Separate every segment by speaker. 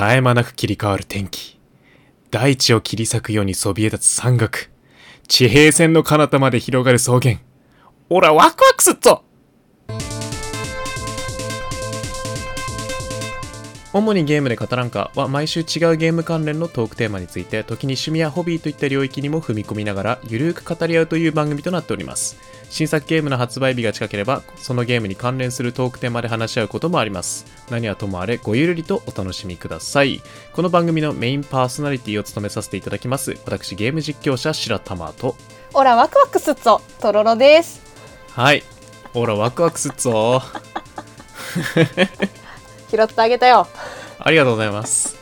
Speaker 1: 絶え間なく切り替わる天気。大地を切り裂くようにそびえ立つ山岳。地平線の彼方まで広がる草原。おらワクワクすっぞ主にゲームで語らんかは毎週違うゲーム関連のトークテーマについて時に趣味やホビーといった領域にも踏み込みながらゆるーく語り合うという番組となっております。新作ゲームの発売日が近ければそのゲームに関連するトークテーマで話し合うこともあります。何はともあれごゆるりとお楽しみください。この番組のメインパーソナリティを務めさせていただきます私ゲーム実況者白玉と。
Speaker 2: オラワクワクすっぞとろろです。
Speaker 1: はい。ほらワクワクすっぞ
Speaker 2: 拾ってあげたよ。
Speaker 1: ありがとうございます。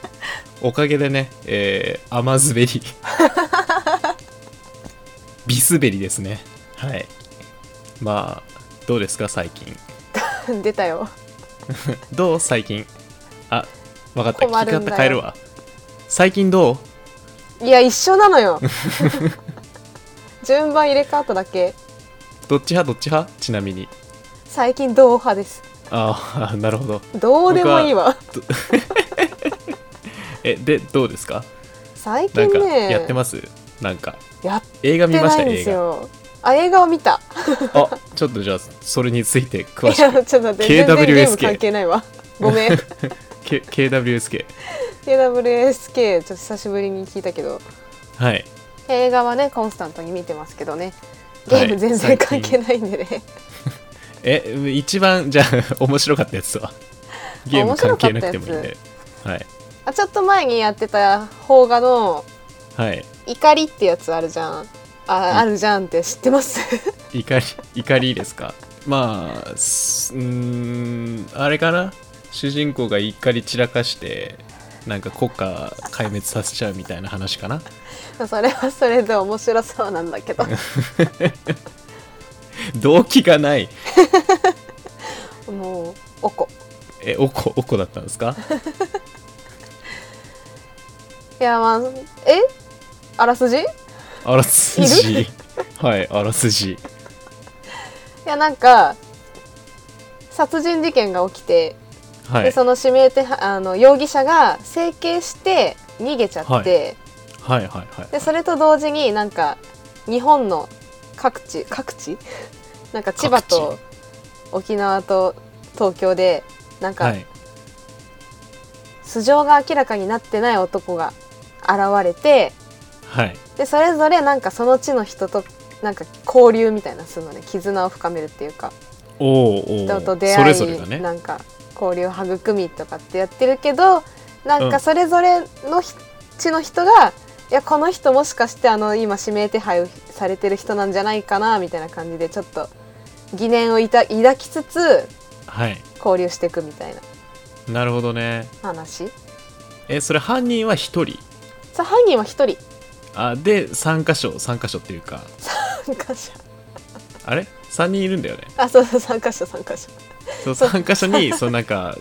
Speaker 1: おかげでね、えー、甘滑り。ビスベリですね。はい。まあどうですか最近？
Speaker 2: 出たよ。
Speaker 1: どう？最近？あわかった。聞き方変えるわ。最近どう？
Speaker 2: いや一緒なのよ。順番入れ替わっただけ。
Speaker 1: どっち派？どっち派？ちなみに。
Speaker 2: 最近どう派です？
Speaker 1: ああなるほど。
Speaker 2: どうでもいいわ。
Speaker 1: えでどうですか？
Speaker 2: 最
Speaker 1: なんか
Speaker 2: 近ね
Speaker 1: やってます？なんか。
Speaker 2: やっ
Speaker 1: 映画見
Speaker 2: て
Speaker 1: ました？
Speaker 2: すよあ映画を見た。
Speaker 1: あちょっとじゃあそれについて詳
Speaker 2: い
Speaker 1: しく。
Speaker 2: やちょっと待って全然
Speaker 1: KWSK
Speaker 2: 関係ないわ。ごめん。
Speaker 1: K KWSK
Speaker 2: KWSK ちょっと久しぶりに聞いたけど。
Speaker 1: はい。
Speaker 2: 映画はねコンスタントに見てますけどね。ゲー
Speaker 1: はい
Speaker 2: ム全然関係ないんでね、
Speaker 1: え一番じゃあ 面白かったやつは？ゲーム関係なくてもいいん
Speaker 2: 面
Speaker 1: ではい。
Speaker 2: あちょっと前にやってた邦画の
Speaker 1: はい「
Speaker 2: 怒り」ってやつあるじゃん。あ,、
Speaker 1: ん。
Speaker 2: あるじゃんって知ってます？
Speaker 1: 怒り怒りですか？まあすうーんあれかな？主人公が怒り散らかしてなんか国家壊滅させちゃうみたいな話かな？
Speaker 2: それはそれで面白そうなんだけど
Speaker 1: 動機がない。
Speaker 2: もうおこ。
Speaker 1: えおこおこだったんですか？
Speaker 2: いやまあえ？あらすじ？い
Speaker 1: あらすじ。はいあらすじ。
Speaker 2: やなんか殺人事件が起きて、
Speaker 1: はい。
Speaker 2: でその指名手配あの容疑者が整形して逃げちゃって、
Speaker 1: はい。はいはいはい。
Speaker 2: でそれと同時になんか日本の各地各地？なんか千葉と沖縄と東京でなんか
Speaker 1: はい。
Speaker 2: 素性が明らかになってない男が現れて
Speaker 1: はい。
Speaker 2: でそれぞれなんかその地の人となんか交流みたいなするのね絆を深めるっていうか。
Speaker 1: おーお
Speaker 2: 人と出会い
Speaker 1: れね。
Speaker 2: なんか交流を育みとかってやってるけどなん
Speaker 1: うん。
Speaker 2: かそれぞれのひ地の人がいやこの人もしかしてあの今指名手配されてる人なんじゃないかなみたいな感じでちょっと疑念をいた抱きつつ
Speaker 1: はい。
Speaker 2: 交流していくみたいな。
Speaker 1: なるほどね。
Speaker 2: 話。
Speaker 1: えそれ犯人は一人？
Speaker 2: さあ犯人は一人。
Speaker 1: あで3箇所3箇所っていうか。
Speaker 2: 参加者
Speaker 1: あれ？3人いるんだよね。
Speaker 2: あそうそう参加者参加者
Speaker 1: そう
Speaker 2: そう。
Speaker 1: 3箇所にそうなんか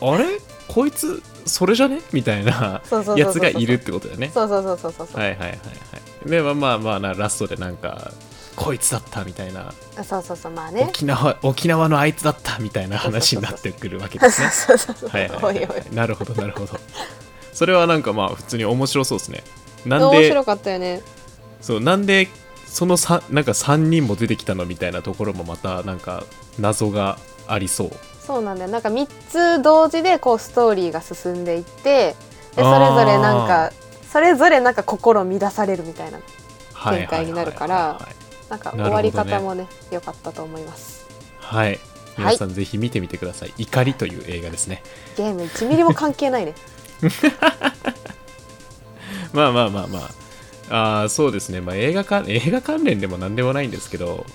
Speaker 1: あれ？こいつそれじゃね？みたいな
Speaker 2: そうそうそうそう
Speaker 1: やつがいるってことだよね。
Speaker 2: そうそうそうそうそうそう、
Speaker 1: はいはいはいはい。でまあまあまあなラストでなんかこいつだったみたいな。
Speaker 2: あそうそうそうまあね。
Speaker 1: 沖縄沖縄のあいつだったみたいな話になってくるわけです。ね
Speaker 2: そうそうそう。
Speaker 1: はいはいはい。
Speaker 2: おいおい
Speaker 1: はい。なるほどなるほど。それはなんかまあ普通に面白そうですね。なんで
Speaker 2: 面白かったよね。
Speaker 1: そうなんでそのさなんか3人も出てきたのみたいなところもまたなんか謎がありそう。
Speaker 2: そうなんだよ。なんか3つ同時でこうストーリーが進んでいってでそれぞれなんかそれぞれなんか心乱されるみたいな
Speaker 1: はい
Speaker 2: 展開になるからなんか終わり方もね良かったと思います。
Speaker 1: はい、はい。皆さんぜひ見てみてください「怒り」という映画ですね。
Speaker 2: ゲーム1ミリも関係ないね。
Speaker 1: まあまあまあまあ。あーそうですね、まあ、映画か映画関連でも何でもないんですけど。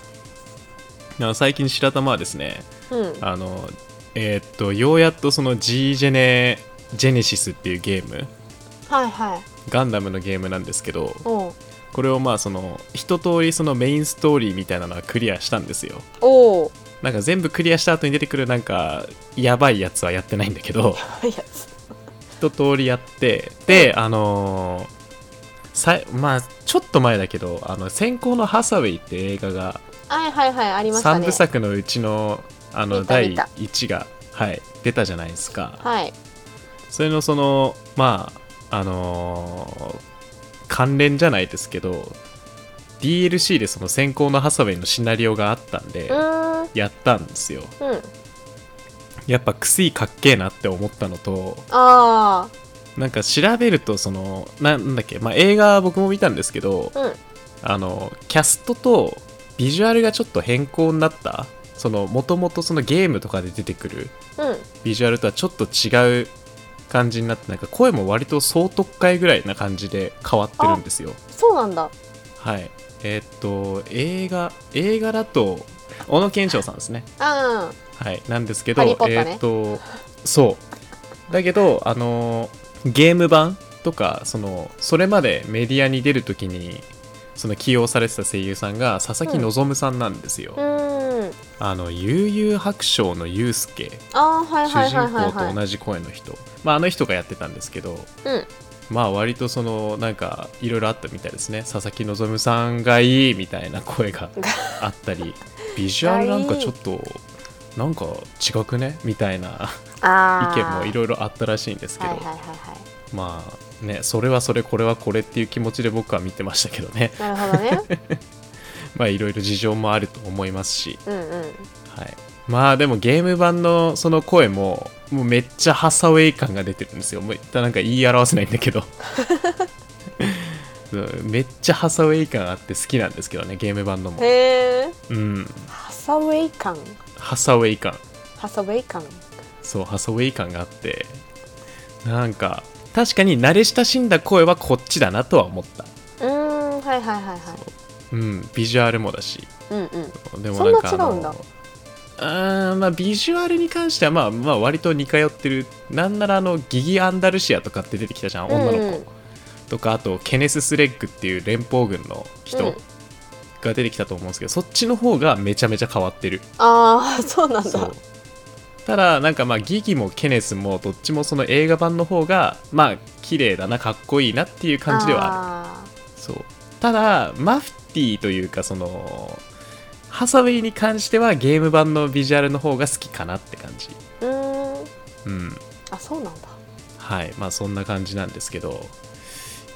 Speaker 1: 最近白玉はですね
Speaker 2: うん。
Speaker 1: あのえーっとようやっとその G ジェネジェネシスっていうゲーム。
Speaker 2: はいはい。
Speaker 1: ガンダムのゲームなんですけどこれをまあその一通りそのメインストーリーみたいなのはクリアしたんですよ。
Speaker 2: おう
Speaker 1: なんか全部クリアした後に出てくるなんかやばいやつはやってないんだけど一通りやってであのーさいまあちょっと前だけど「あの先行のハサウェイ」って映画が
Speaker 2: はいはいはいありました
Speaker 1: 3
Speaker 2: ね
Speaker 1: 部作のうちのあの第
Speaker 2: 見た見た。
Speaker 1: 1が、はい、出たじゃないですか。
Speaker 2: はい。
Speaker 1: それのそのまああのー関連じゃないですけど DLC でその先行のハサウェイのシナリオがあったんでやったんですよ。
Speaker 2: うん。
Speaker 1: やっぱクスイかっけえなって思ったのと
Speaker 2: あ
Speaker 1: なんか調べるとそのななんだっけ、まあ、映画僕も見たんですけど
Speaker 2: あうん。
Speaker 1: あのキャストとビジュアルがちょっと変更になったそのもともとそのゲームとかで出てくる
Speaker 2: うん。
Speaker 1: ビジュアルとはちょっと違う感じになってなんか声も割と総特会ぐらいな感じで変わってるんですよ。
Speaker 2: そうなんだ。
Speaker 1: はい。えーっと映画映画だと小野賢章さんですね。
Speaker 2: あ
Speaker 1: はい。なんですけど
Speaker 2: ね。
Speaker 1: えーっとそう。だけどあのゲーム版とかそのそれまでメディアに出るときにその起用されてた声優さんが佐々木希さんなんですよ、
Speaker 2: うーん
Speaker 1: あの悠々白書のユウスケ主人公と同じ声の人、まあ、あの人がやってたんですけど
Speaker 2: うん。
Speaker 1: まあ割とそのなんかいろいろあったみたいですね。佐々木希さんがいいみたいな声があったり。ビジュアルなんかちょっとなんか違くね？みたいな
Speaker 2: あ
Speaker 1: 意見もい
Speaker 2: ろ
Speaker 1: ろいろあったらしいんですけど、
Speaker 2: はいはいはいはい。
Speaker 1: まあねそれはそれこれはこれっていう気持ちで僕は見てましたけどね。
Speaker 2: なるほどね
Speaker 1: まあいろいろ事情もあると思いますし。
Speaker 2: うんうん。
Speaker 1: はい、まあでもゲーム版のその声ももうめっちゃハサウェイ感が出てるんですよ。もうなんか言い表せないんだけど。めっちゃハサウェイ感あって好きなんですけどねゲーム版のも。
Speaker 2: へえ
Speaker 1: うん。
Speaker 2: ハサウェイ感？
Speaker 1: ハサウェイ感。
Speaker 2: ハサウェイ感？
Speaker 1: そうハサウェイ感があって。なんか確かに慣れ親しんだ声はこっちだなとは思った。
Speaker 2: うーんはいはいはいはい
Speaker 1: うんビジュアルもだし。
Speaker 2: うんうん。
Speaker 1: でもなんか
Speaker 2: そんな違うんだ。
Speaker 1: あまあビジュアルに関してはまあまあ割と似通ってる。なんならあのギギ・アンダルシアとかって出てきたじゃん女の子、
Speaker 2: うん。うん
Speaker 1: とかあとケネス・スレッグっていう連邦軍の
Speaker 2: うん。
Speaker 1: 人が出てきたと思うんですけど、そっちの方がめちゃめちゃ変わってる。
Speaker 2: ああそうなんだ。
Speaker 1: ただなんかまあギギもケネスもどっちもその映画版の方がまあ綺麗だなかっこいいなっていう感じではある。
Speaker 2: あ
Speaker 1: そうただマフティーというかそのハサウェイに関してはゲーム版のビジュアルの方が好きかなって感じ。
Speaker 2: ーうーん。
Speaker 1: うん
Speaker 2: あそうなんだ。
Speaker 1: はい。まあそんな感じなんですけど。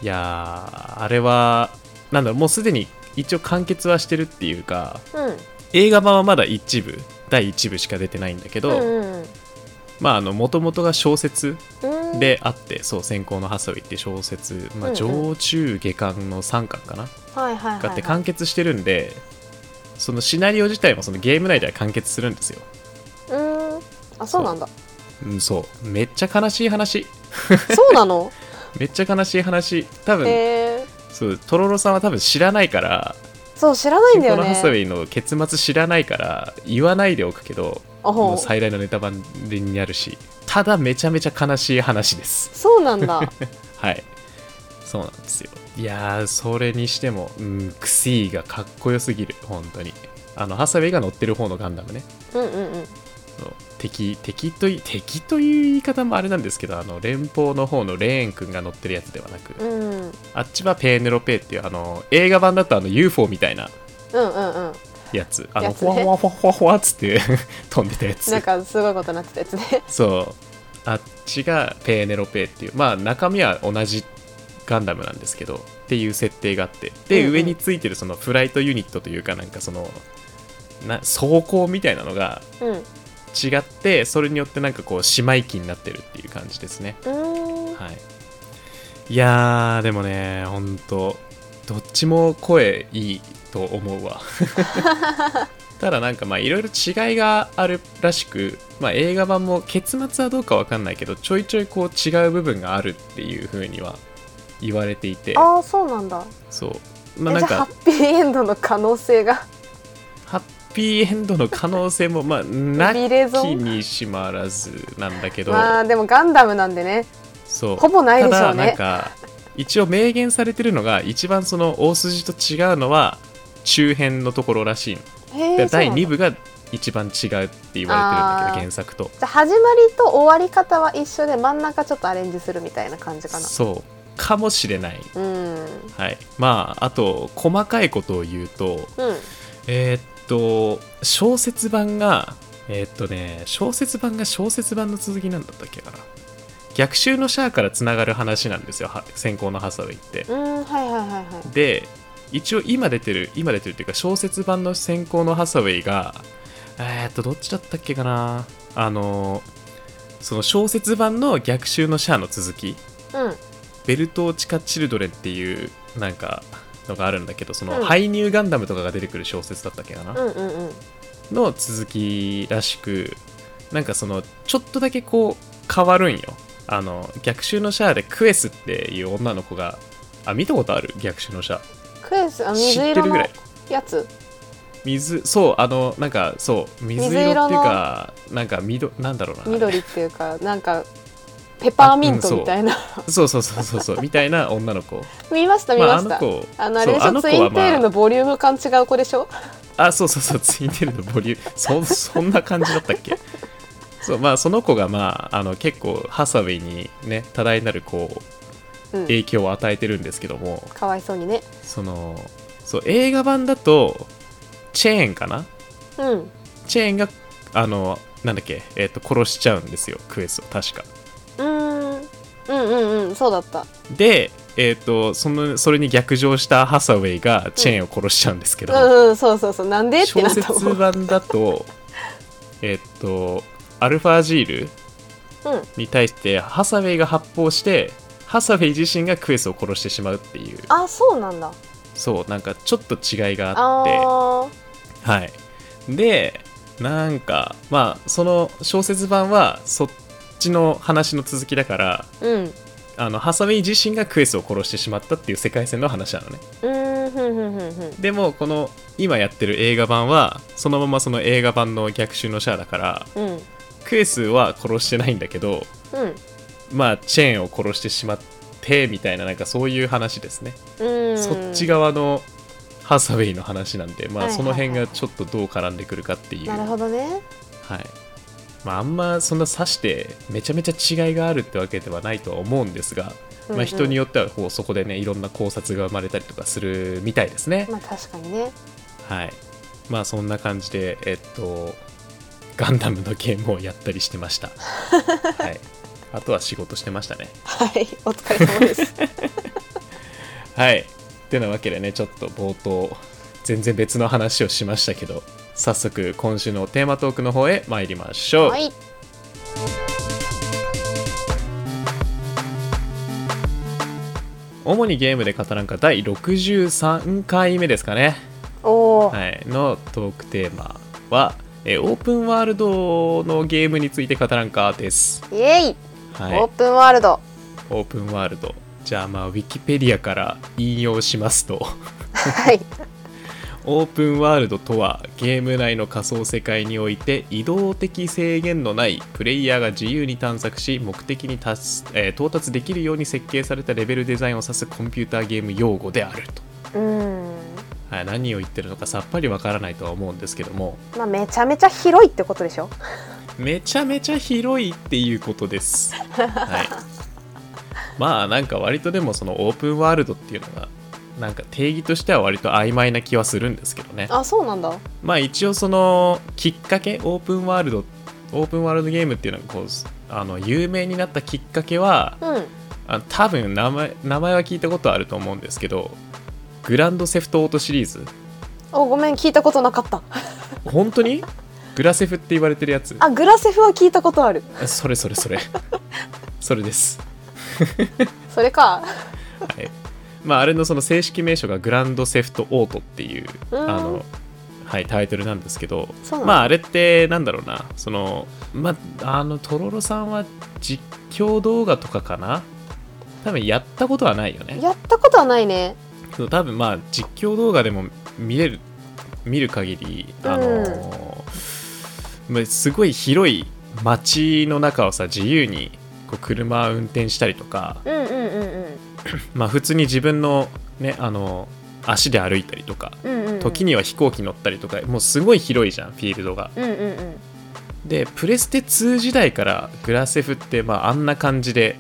Speaker 1: いやーあれはなんだろう。もうすでに一応完結はしてるっていうか
Speaker 2: うん。
Speaker 1: 映画版はまだ一部第1部しか出てないんだけど、
Speaker 2: うんうん
Speaker 1: まああの元々が小説
Speaker 2: うん。
Speaker 1: であって、そう先行のハサウェイっていう小説、まあ、上中下巻の3巻かな、
Speaker 2: はいはいはい
Speaker 1: があって
Speaker 2: はい
Speaker 1: 完結してるんでそのシナリオ自体もそのゲーム内では完結するんですよ、
Speaker 2: うーん。あそうなんだ。
Speaker 1: う。ん、そう。めっちゃ悲しい話。
Speaker 2: そうなの？
Speaker 1: めっちゃ悲しい話。多分、そうトロロさんは多分知らないから
Speaker 2: そう知らないんだよ
Speaker 1: 先行のハサウェ
Speaker 2: ね
Speaker 1: イの結末知らないから言わないでおくけどもう最大のネタバレになるしただめちゃめちゃ悲しい話です。
Speaker 2: そうなんだ。
Speaker 1: はい。そうなんですよ。いやーそれにしてもうんクシーがかっこよすぎる。本当に。あのハサウェイが乗ってる方のガンダムね。
Speaker 2: うんうんうん。
Speaker 1: 敵敵とい敵という言い方もあれなんですけどあの連邦の方のレーン君が乗ってるやつではなく、
Speaker 2: うん。うん
Speaker 1: あっちはペーネロペーっていうあの映画版だとあの UFO みたいな
Speaker 2: うんうん
Speaker 1: やつ。あの
Speaker 2: やつね。
Speaker 1: ふわふわふわふわふわっつって。飛んでたやつ
Speaker 2: なんかすごいことになってたやつね。
Speaker 1: そう。あっちがペーネロペーっていう。まあ中身は同じガンダムなんですけどっていう設定があって。で、
Speaker 2: うんうん。
Speaker 1: 上についてるそのフライトユニットというかなんかそのな装甲みたいなのが
Speaker 2: うん。
Speaker 1: 違ってそれによってなんかこう姉妹機になってるっていう感じですね。はい。いやーでもねほんとどっちも声いいと思うわ。ただなんかまあいろいろ違いがあるらしく、まあ、映画版も結末はどうかわかんないけどちょいちょいこう違う部分があるっていう風には言われていて。
Speaker 2: ああそうなんだ。
Speaker 1: そう。まあ
Speaker 2: え
Speaker 1: なんか
Speaker 2: ハッピーエンドの可能性が？
Speaker 1: ハッピーエンドの可能性もまあ なき
Speaker 2: ン
Speaker 1: にしもあらずなんだけど、
Speaker 2: まあでもガンダムなんでね。
Speaker 1: そう。
Speaker 2: ほぼないでしょう
Speaker 1: ただなん
Speaker 2: ね
Speaker 1: か一応明言されてるのが一番その大筋と違うのは中編のところらしいので第
Speaker 2: へえそうなんだ。
Speaker 1: 2部が一番違うって言われてるんだけど原作と
Speaker 2: じゃあ始まりと終わり方は一緒で真ん中ちょっとアレンジするみたいな感じかな
Speaker 1: そうかもしれない
Speaker 2: うん
Speaker 1: はいまああと細かいことを言うと
Speaker 2: うん
Speaker 1: えーっと小説版がえーっとね小説版が小説版の続きなんだったっけかな逆襲のシャアからつながる話なんですよは先行のハサウェイって。
Speaker 2: うんはいはいはいはい。
Speaker 1: で一応今出てる今出てるっていうか小説版の先行のハサウェイがえー、っとどっちだったっけかな。あのその小説版の逆襲のシャアの続き。
Speaker 2: うん。
Speaker 1: ベルトーチカ・チルドレンっていうなんかのがあるんだけどその、
Speaker 2: うん。
Speaker 1: 排入ガンダムとかが出てくる小説だったっけかな、
Speaker 2: うんうんうん。
Speaker 1: の続きらしくなんかそのちょっとだけこう変わるんよあの逆襲のシャアでクエスっていう女の子があ見たことある？逆襲のシャア。
Speaker 2: クエス？あ
Speaker 1: 知
Speaker 2: 水色の
Speaker 1: ってるぐらい。
Speaker 2: やつ？
Speaker 1: 水そうあのなんかそう水色っていうかなんか緑なんだろうな。
Speaker 2: 緑っていうか なんかペパーミントみたいな、
Speaker 1: そう。そうそうそうそうみたいな女の子
Speaker 2: 見ました見
Speaker 1: まあ
Speaker 2: ました、
Speaker 1: あの子
Speaker 2: あのあれでしょツインテール
Speaker 1: ま
Speaker 2: のボリューム感違う子でしょ
Speaker 1: あそうそうそうツインテールのボリュームそそんな感じだったっけそうまあその子がまああの結構ハサウェイにね多大なるこう
Speaker 2: うん。
Speaker 1: 影響を与えてるんですけども、
Speaker 2: かわいそうにね。
Speaker 1: そのそう映画版だとチェーンかな？
Speaker 2: うん。
Speaker 1: チェーンがあのなんだっけ、えっと殺しちゃうんですよクエスを確か。
Speaker 2: うーん。うんうんうんそうだった。
Speaker 1: でえっ、とそのそれに逆上したハサウェイがチェーンを殺しちゃうんですけど、
Speaker 2: うん。うんそうそうそう。なんで？って
Speaker 1: 小
Speaker 2: なったもん。
Speaker 1: 説版だとえっとアルファジール
Speaker 2: うん。
Speaker 1: に対してハサウェイが発砲してハサウェイ自身がクエスを殺してしまうっていう。
Speaker 2: あそうなんだ。
Speaker 1: そうなんかちょっと違いが
Speaker 2: あ
Speaker 1: あって。
Speaker 2: ー。
Speaker 1: はい。で、なんか、まあ、その小説版は、そっちの話の続きだから、
Speaker 2: うん。
Speaker 1: あのハサウェイ自身がクエスを殺してしまったっていう世界線の話なのね。でも、この今やってる映画版は、そのままその映画版の逆襲のシャアだから、
Speaker 2: うん
Speaker 1: クエスは殺してないんだけど、
Speaker 2: うん。
Speaker 1: まあ、チェーンを殺してしまって、みたいな、なんかそういう話ですね。
Speaker 2: うん。
Speaker 1: そっち側のハサウェイの話なんで、まあ、その辺がちょっとどう絡んでくるかっていう。
Speaker 2: なるほどね。
Speaker 1: はい。まあ、あんまそんな指してめちゃめちゃ違いがあるってわけではないとは思うんですが、まあ、人に
Speaker 2: よ
Speaker 1: よってはこうそこでねいろんな考察が生まれたりとかするみたいですね。
Speaker 2: まあ確かにね。
Speaker 1: はい。まあそんな感じでえっとガンダムのゲームをやったりしてました。はいあとは仕事してましたね。
Speaker 2: はいお疲れ様です
Speaker 1: はい。ってなわけでね、ちょっと冒頭、全然別の話をしましたけど、早速今週のテーマトークの方へ参りましょう。
Speaker 2: はい
Speaker 1: 主にゲームで語らんか第63回目ですかね、
Speaker 2: おお、
Speaker 1: はい、のトークテーマは、えーオープンワールドのゲームについて語らんかです。
Speaker 2: イエイ、
Speaker 1: はい、
Speaker 2: オープンワールド。
Speaker 1: オープンワールド。じゃあまあ、ウィキペディアから引用しますと、
Speaker 2: はい。
Speaker 1: オープンワールドとはゲーム内の仮想世界において移動的制限のないプレイヤーが自由に探索し目的に達す、えー到達できるように設計されたレベルデザインを指すコンピューターゲーム用語であると、
Speaker 2: うん。
Speaker 1: はい、何を言ってるのかさっぱりわからないとは思うんですけども。
Speaker 2: まあめちゃめちゃ広いってことでしょ？
Speaker 1: めちゃめちゃ広いっていうことです、はい、まあなんか割とでもそのオープンワールドっていうのがなんか定義としては割と曖昧な気はするんですけどね。
Speaker 2: あそうなんだ。
Speaker 1: まあ一応そのきっかけオープンワールドオープンワールドゲームっていうのがこうあの有名になったきっかけは
Speaker 2: うん。
Speaker 1: あ多分名前名前は聞いたことあると思うんですけどグランドセフトオートシリーズ？
Speaker 2: おごめん聞いたことなかった。
Speaker 1: 本当に？グラセフって言われてるやつ？
Speaker 2: あグラセフは聞いたことある。
Speaker 1: それそれそれ。それです、
Speaker 2: それか。
Speaker 1: はい、まああれのその正式名称がグランドセフトオートっていう
Speaker 2: うん。
Speaker 1: あのはい、タイトルなんですけどまああれってなんだろうな。そのまああのとろろさんは実況動画とかかな？多分やったことはないよね。
Speaker 2: やったことはないね
Speaker 1: そう多分まあ実況動画でも見れる見る限りあのまあすごい広い街の中をさ自由にこう車を運転したりとか
Speaker 2: うんうんうんうん。
Speaker 1: まあ普通に自分のねあの足で歩いたりとか
Speaker 2: うんうんうん。
Speaker 1: 時には飛行機乗ったりとかもうすごい広いじゃんフィールドが。
Speaker 2: うんうんうん。
Speaker 1: でプレステ2時代からグラセフってまああんな感じで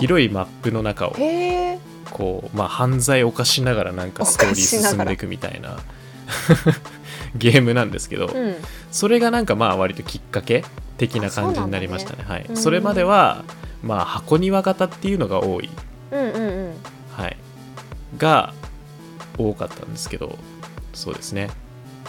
Speaker 1: 広いマップの中をこうまあ犯罪を犯しながらなんかストーリー進んでいくみたいな。ゲームなんですけど、
Speaker 2: うん。
Speaker 1: それがなんかまあ割ときっかけ的な感じになりましたね。はい、
Speaker 2: うん。
Speaker 1: それまではまあ箱庭型っていうのが多い、
Speaker 2: うんうんうん。
Speaker 1: はい、が多かったんですけどそうですね。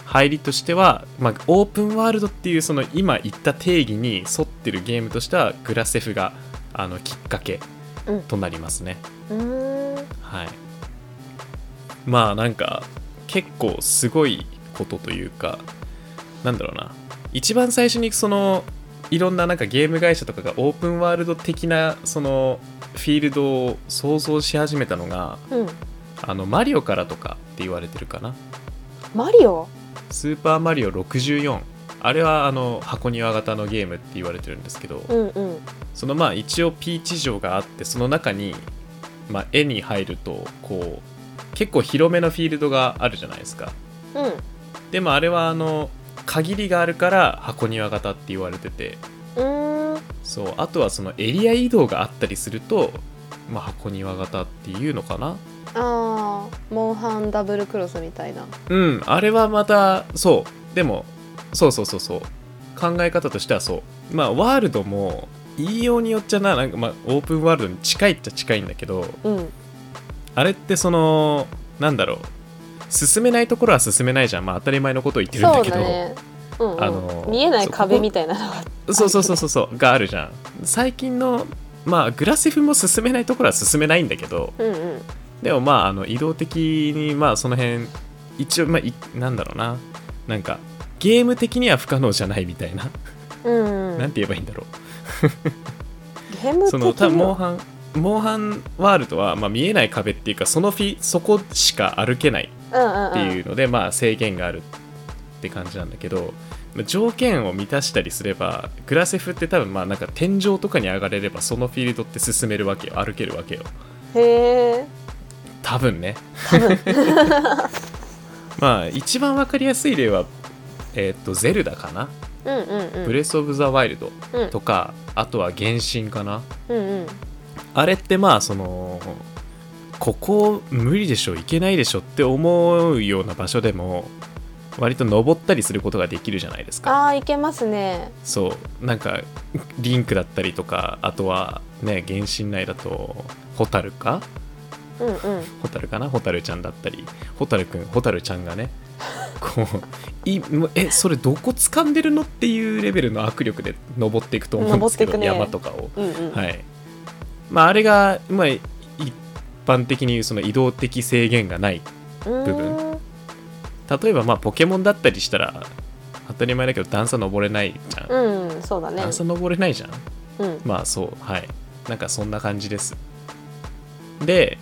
Speaker 1: 入りとしては、まあ、オープンワールドっていうその今言った定義に沿ってるゲームとしてはグラセフがあのきっかけ
Speaker 2: うん。
Speaker 1: となりますね、
Speaker 2: うーん
Speaker 1: はい。まあなんか結構すごいことというかなんだろうな。一番最初にそのいろんななんかゲーム会社とかがオープンワールド的なそのフィールドを想像し始めたのが
Speaker 2: うん。
Speaker 1: あのマリオからとかって言われてるかな。
Speaker 2: マリオ？
Speaker 1: スーパーマリオ64あれはあの箱庭型のゲームって言われてるんですけど、
Speaker 2: うんうん。
Speaker 1: そのまあ一応ピーチ城があってその中に、まあ、絵に入るとこう結構広めのフィールドがあるじゃないですか。
Speaker 2: うん。
Speaker 1: でもあれはあの限りがあるから箱庭型って言われてて。
Speaker 2: うーん。
Speaker 1: そうあとはそのエリア移動があったりすると、まあ、箱庭型っていうのかな。
Speaker 2: あーモンハンダブルクロスみたいな。
Speaker 1: うんあれはまたそうでもそうそうそうそう。考え方としてはそう。まあワールドも言いようによっちゃななんか、まあ、オープンワールドに近いっちゃ近いんだけど
Speaker 2: うん。
Speaker 1: あれってそのなんだろう。進めないところは進めないじゃん。まあ当たり前のことを言ってるんだけど
Speaker 2: そうだね。うんうん。
Speaker 1: あの
Speaker 2: 見えない壁みたいなのが
Speaker 1: そうそうそうそうそう。があるじゃん。最近のまあグラセフも進めないところは進めないんだけど
Speaker 2: うんうん。
Speaker 1: でもまああの移動的にまあその辺一応まあいなんだろうな。なんかゲーム的には不可能じゃないみたいな、
Speaker 2: うんうん。
Speaker 1: なんて言えばいいんだろ
Speaker 2: ゲーム的
Speaker 1: うその多分モン
Speaker 2: に
Speaker 1: ハンモンハンワールドは、まあ、見えない壁っていうかそのフィそこしか歩けないっていうので、まあ制限があるって感じなんだけどまあ条件を満たしたりすればグラセフって多分まあなんか天井とかに上がれればそのフィールドって進めるわけよ歩けるわけよ。
Speaker 2: へえ
Speaker 1: 多分ね。まあ一番わかりやすい例はえーっとゼルダかな、
Speaker 2: うんうんうん。
Speaker 1: ブレス・オブ・ザ・ワイルド
Speaker 2: うん。
Speaker 1: とか、あとは原神かな。
Speaker 2: うんうん。
Speaker 1: あれってまあそのここ無理でしょいけないでしょって思うような場所でも割と登ったりすることができるじゃないですか。
Speaker 2: ああいけますね。
Speaker 1: そう。なんかリンクだったりとかあとはね原神内だとホタルか？
Speaker 2: うんうん。
Speaker 1: ホタルかな？ホタルちゃんだったり。ホタルくんホタルちゃんがねこういえそれどこ掴んでるのっていうレベルの握力で登っていくと思うんですけど、
Speaker 2: ね。
Speaker 1: 山とかを。
Speaker 2: うんうん。
Speaker 1: はい。まああれが、まあ、一般的に言うその移動的制限がない
Speaker 2: 部
Speaker 1: 分。例えばまあポケモンだったりしたら当たり前だけど段差登れないじゃん、
Speaker 2: うんそうだね。
Speaker 1: 段差登れないじゃん。
Speaker 2: うん。
Speaker 1: まあそう。はい。なんかそんな感じです。で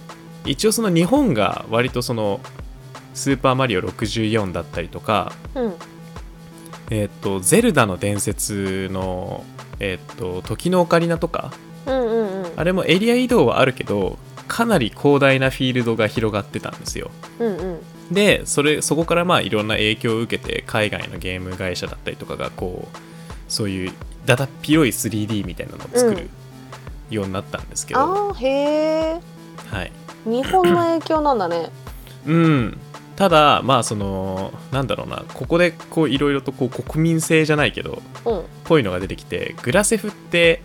Speaker 1: 一応その日本が割とそのスーパーマリオ64だったりとか
Speaker 2: うん。
Speaker 1: えっ、とゼルダの伝説のえっ、と時のオカリナとか
Speaker 2: うんうんうん。
Speaker 1: あれもエリア移動はあるけどかなり広大なフィールドが広がってたんですよ。
Speaker 2: うんうん。
Speaker 1: でそれそこからまあいろんな影響を受けて海外のゲーム会社だったりとかがこうそういうだだっ広い 3D みたいなのを作るようになったんですけど、
Speaker 2: ああへえ
Speaker 1: はい。
Speaker 2: 日本の影響なんだね。
Speaker 1: うんただまあそのなんだろうなここでこういろいろとこう国民性じゃないけど
Speaker 2: うん。
Speaker 1: ぽいのが出てきてグラセフって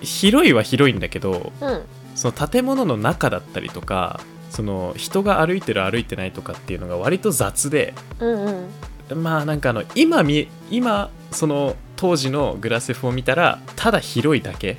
Speaker 1: 広いは広いんだけど
Speaker 2: うん。
Speaker 1: その建物の中だったりとかその人が歩いてる歩いてないとかっていうのが割と雑で
Speaker 2: うんうん。
Speaker 1: まあなんかあの今見今その当時のグラセフを見たらただ広いだけっ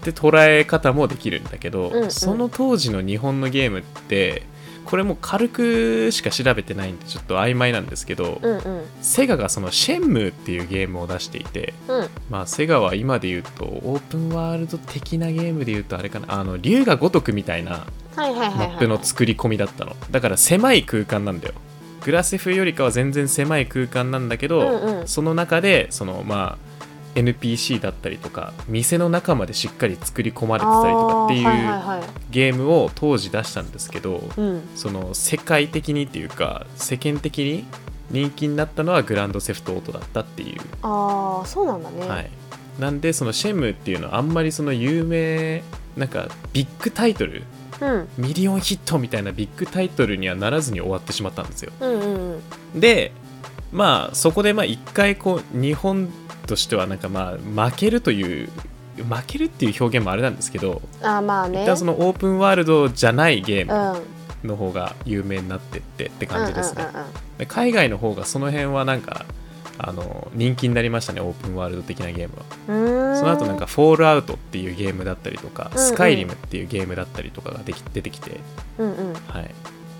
Speaker 1: て捉え方もできるんだけど、
Speaker 2: うんうん。
Speaker 1: その当時の日本のゲームってこれも軽くしか調べてないんでちょっと曖昧なんですけど、
Speaker 2: うんうん。
Speaker 1: セガがそのシェンムーっていうゲームを出していて
Speaker 2: うん。
Speaker 1: まあセガは今で言うとオープンワールド的なゲームで言うとあれかな。あの竜が如くみたいなマップの作り込みだったの。だから狭い空間なんだよ。グラセフよりかは全然狭い空間なんだけど、
Speaker 2: うんうん。
Speaker 1: その中でそのまあ NPC だったりとか店の中までしっかり作り込まれてたりとかってい
Speaker 2: うはいはい
Speaker 1: ゲームを当時出したんですけど
Speaker 2: うん。
Speaker 1: その世界的にっていうか世間的に人気になったのはグランドセフトオートだったっていう、
Speaker 2: ああそうなんだね、
Speaker 1: はい、なんでそのシェムっていうのはあんまりその有名なんかビッグタイトル
Speaker 2: うん。
Speaker 1: ミリオンヒットみたいなビッグタイトルにはならずに終わってしまったんですよ。
Speaker 2: うんうんうん。
Speaker 1: でまあそこでまあ一回こう日本としてはなんかまあ負けるという負けるっていう表現もあれなんですけど
Speaker 2: あーまあね。
Speaker 1: 一旦そのオープンワールドじゃないゲ
Speaker 2: うん。
Speaker 1: ームの方が有名になってってって感じですね、で海外の方がその辺はなんかあの人気になりましたねオープンワールド的なゲームは。その後なんか「フォールアウト」っていうゲームだったりとか「
Speaker 2: うんうん。
Speaker 1: スカイリム」っていうゲームだったりとかができ出てきて、
Speaker 2: うんうん。
Speaker 1: はい、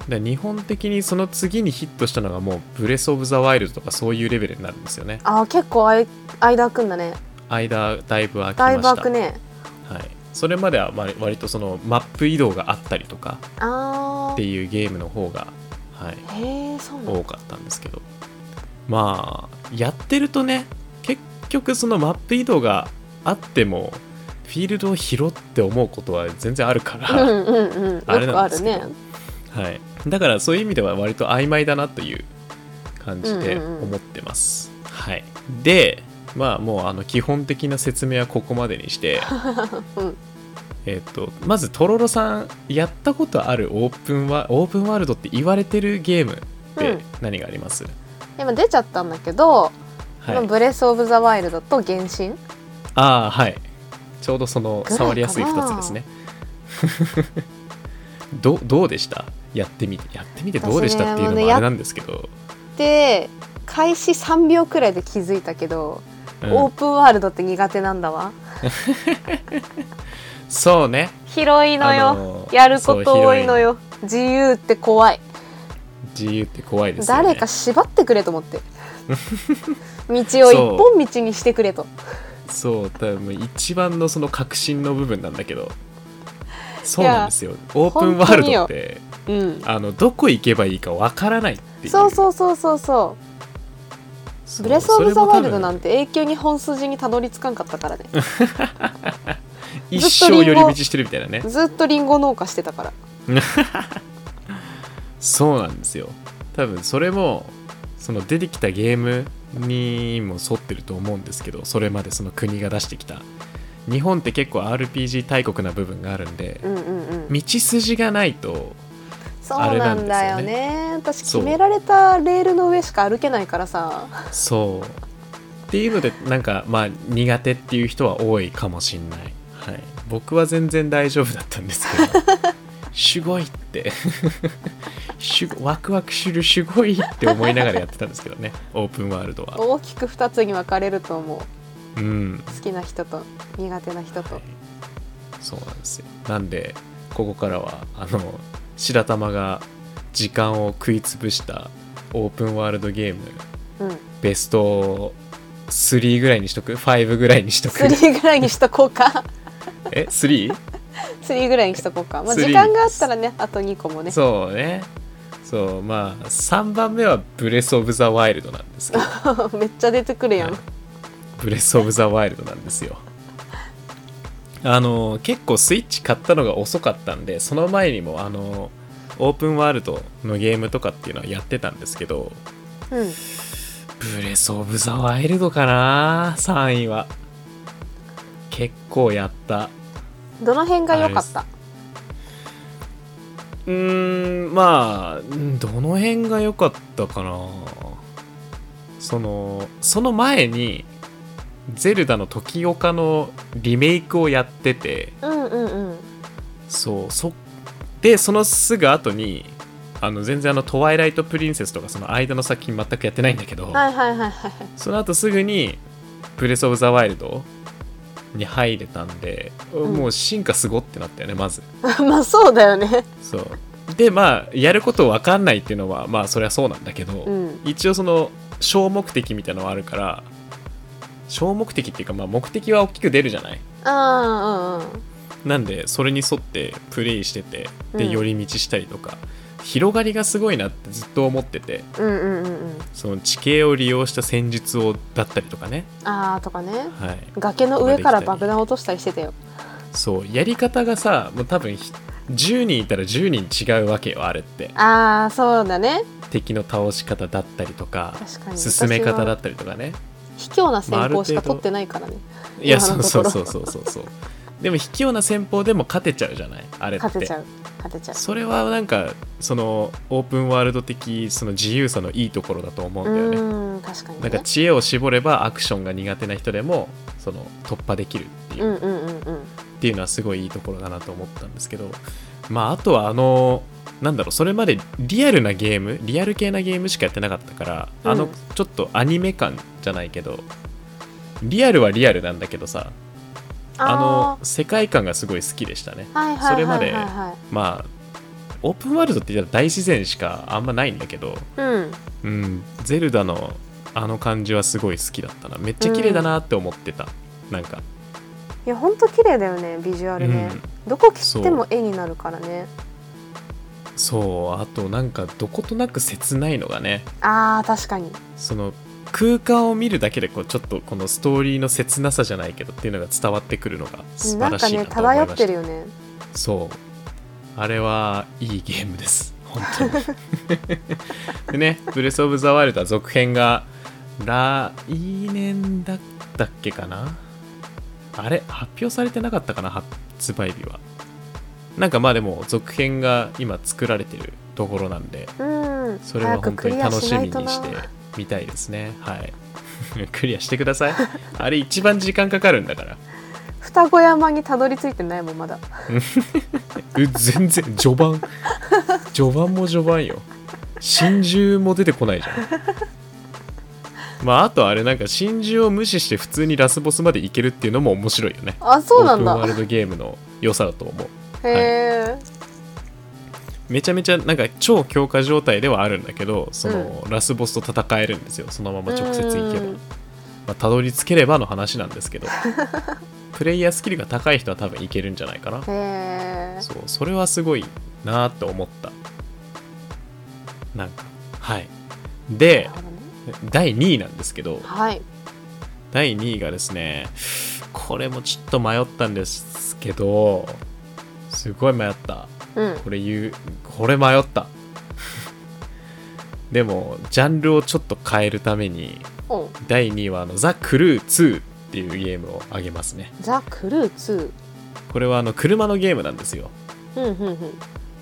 Speaker 1: で日本的にその次にヒットしたのがもう「ブレス・オブ・ザ・ワイルド」とかそういうレベルになるんですよね。
Speaker 2: あー結構あい間空くんだね。
Speaker 1: 間だいぶ空き
Speaker 2: だいぶ
Speaker 1: ました
Speaker 2: 空くね。
Speaker 1: はい、それまではまあ割とそのマップ移動があったりとか
Speaker 2: あ
Speaker 1: っていうゲームの方が、はい、多かったんですけど。まあやってるとね結局そのマップ移動があってもフィールドを拾って思うことは全然あるから、
Speaker 2: うんうんうん。
Speaker 1: あれな
Speaker 2: ある
Speaker 1: んですけど。
Speaker 2: ね。
Speaker 1: はい、だからそういう意味では割と曖昧だなという感じで
Speaker 2: うんうんうん。
Speaker 1: 思ってます、はい、でまあもうあの基本的な説明はここまでにして
Speaker 2: うん。
Speaker 1: えっとまずとろろさんやったことあるオープンワオープンワールドって言われてるゲームって
Speaker 2: うん。
Speaker 1: 何があります、
Speaker 2: 今出ちゃったんだけど、
Speaker 1: はい、
Speaker 2: ブレス・オブ・ザ・ワイルドと原神。
Speaker 1: ああはい。ちょうどその触りやすい2つですね。どどうでした？やってみてやってみてどうでしたっていうの
Speaker 2: も
Speaker 1: あれなんですけど、
Speaker 2: で開始3秒くらいで気づいたけど、
Speaker 1: うん。
Speaker 2: オープンワールドって苦手なんだわ。
Speaker 1: そうね。
Speaker 2: 広いのよ、
Speaker 1: あのー
Speaker 2: やること多いのよ。自由って怖い、
Speaker 1: 自由って怖いですよね。
Speaker 2: 誰か縛ってくれと思って。道を一本道にしてくれと。
Speaker 1: そう。多分一番のその革新の部分なんだけど。そうなんですよ。オープンワールドって
Speaker 2: うん。
Speaker 1: あのどこ行けばいいかわからないっていう。
Speaker 2: そうそうそうそうそう。
Speaker 1: そう。
Speaker 2: ブレス・オブ・ザ・ワイルドなんて永久に本筋にたどり着かんかったからね。
Speaker 1: 一生寄り道してるみたいなね。
Speaker 2: ずっとリンゴ農家してたから。
Speaker 1: そうなんですよ。多分それもその出てきたゲームにも沿ってると思うんですけどそれまでその国が出してきた。日本って結構 RPG 大国な部分があるんで
Speaker 2: うんうんうん。
Speaker 1: 道筋がないと
Speaker 2: そう
Speaker 1: な
Speaker 2: なんん
Speaker 1: ですよね。
Speaker 2: だよね私決められたレールの上しか歩けないからさ。
Speaker 1: そう。っていうのでなんかまあ苦手っていう人は多いかもしんない、はい、僕は全然大丈夫だったんですけど。すごいって。しゅワクワクするすごいって思いながらやってたんですけどね。オープンワールドは。
Speaker 2: 大きく2つに分かれると思う。
Speaker 1: うん。
Speaker 2: 好きな人と苦手な人と、
Speaker 1: はい。そうなんですよ。なんでここからはあの白玉が時間を食い潰したオープンワールドゲーム。
Speaker 2: うん。
Speaker 1: ベスト3ぐらいにしとく？5ぐらいにしとく
Speaker 2: ？3ぐらいにしとこうか。
Speaker 1: え？3?
Speaker 2: 3 ぐらいにしとこうか、まあ、
Speaker 1: 3
Speaker 2: 時間があったらねあと2個もね。
Speaker 1: そうね。そう。まあ3番目はブレス・オブ・ザ・ワイルドなんですけど。
Speaker 2: めっちゃ出てくるやん、
Speaker 1: はい。ブレス・オブ・ザ・ワイルドなんですよあの結構スイッチ買ったのが遅かったんでその前にもあのオープンワールドのゲームとかっていうのはやってたんですけど
Speaker 2: うん。
Speaker 1: ブレス・オブ・ザ・ワイルドかな3位は。結構やった。
Speaker 2: どの辺が良かった？
Speaker 1: うーんまあうんどの辺が良かったかな。そのその前にゼルダの時岡のリメイクをやってて
Speaker 2: うんうんうん。
Speaker 1: そうそでそのすぐ後にあの全然あのトワイライト・プリンセスとかその間の作品全くやってないんだけど、
Speaker 2: はいはいはいはい
Speaker 1: その後すぐにブレス・オブ・ザ・ワイルドに入れたんで、
Speaker 2: ん。
Speaker 1: もう進化すごってなったよねまず。
Speaker 2: まあそうだよね。
Speaker 1: そう。でまあやること分かんないっていうのはまあそれはそうなんだけど、
Speaker 2: うん。
Speaker 1: 一応その小目的みたいなのはあるから小目的っていうかまあ目的は大きく出るじゃない？
Speaker 2: ああうんうん
Speaker 1: なんでそれに沿ってプレイしてて
Speaker 2: うん。
Speaker 1: で寄り道したりとか、広がりがすごいなってずっと思ってて。
Speaker 2: うんうんうんうん。
Speaker 1: その地形を利用した戦術をだったりとかね、
Speaker 2: ああとかね。
Speaker 1: はい、
Speaker 2: 崖の上から爆弾落としたりしてたよ。
Speaker 1: そう。やり方がさもう多分ひ10人いたら10人違うわけよあれって。
Speaker 2: ああそうだね。
Speaker 1: 敵の倒し方だったりとか
Speaker 2: 確かに。
Speaker 1: 進め方だったりとかね
Speaker 2: 卑怯な先行しか取ってないからね。
Speaker 1: いや
Speaker 2: 今のところ。
Speaker 1: そうそうそうそうそうそう。でも卑怯な戦法でも勝てちゃうじゃない？あれって。
Speaker 2: 勝てちゃう勝てちゃう。
Speaker 1: それはなんかそのオープンワールド的その自由さのいいところだと思うんだよね。
Speaker 2: うん確かにね。
Speaker 1: なんか知恵を絞ればアクションが苦手な人でもその突破できるっていう,、
Speaker 2: うんうんうんうん。
Speaker 1: っていうのはすごいいいところだなと思ったんですけど。まああとはあのなんだろうそれまでリアルなゲームリアル系なゲームしかやってなかったから、あの
Speaker 2: うん
Speaker 1: ちょっとアニメ感じゃないけどリアルはリアルなんだけどさあの世界観がすごい好きでしたね。それまでまあオープンワールドって言ったら大自然しかあんまないんだけど
Speaker 2: うん。
Speaker 1: うん、ゼルダのあの感じはすごい好きだったな。めっちゃ綺麗だなって思ってた、なんか。
Speaker 2: いやほんと綺麗だよねビジュアルね、
Speaker 1: うん。
Speaker 2: どこ切っても絵になるからね
Speaker 1: そうあとなんかどことなく切ないのがね。
Speaker 2: あー確かに。
Speaker 1: その空間を見るだけでこうちょっとこのストーリーの切なさじゃないけどっていうのが伝わってくるのが素晴らしいな
Speaker 2: なんかね
Speaker 1: と思いました、
Speaker 2: 漂ってるよね。
Speaker 1: そう。あれはいいゲームです。本当に。でね「ブレス・オブ・ザ・ワイルド」は続編が来年だったっけかな？あれ？発表されてなかったかな？発売日はなんかまあでも続編が今作られてるところなんで
Speaker 2: うん。
Speaker 1: それは本当に楽しみにしてみたいですね。はい。クリアしてください。あれ一番時間かかるんだから。
Speaker 2: 双子山にたどり着いてないもんまだ。
Speaker 1: え全然序盤。序盤も序盤よ。真珠も出てこないじゃん。まああとあれなんか真珠を無視して普通にラスボスまでいけるっていうのも面白いよね。
Speaker 2: あそうなんだ。
Speaker 1: オープンワールドゲームの良さだと思う
Speaker 2: へえ、
Speaker 1: めちゃめちゃなんか超強化状態ではあるんだけどその、ラスボスと戦えるんですよ。そのまま直接行けば。
Speaker 2: うん。
Speaker 1: まあ、たどり着ければの話なんですけど。プレイヤースキルが高い人は多分いけるんじゃないかな。そうそれはすごいなーって思った。なんかはい。で
Speaker 2: ね。
Speaker 1: 第2位なんですけど。
Speaker 2: はい。
Speaker 1: 第2位がですねこれもちょっと迷ったんですけどすごい迷った。
Speaker 2: うん。
Speaker 1: これ言うこれ迷った。でもジャンルをちょっと変えるために第2位はあのザ・クルー2っていうゲームをあげますね。
Speaker 2: ザ・クルー2
Speaker 1: これはあの車のゲームなんですよ。
Speaker 2: うんうん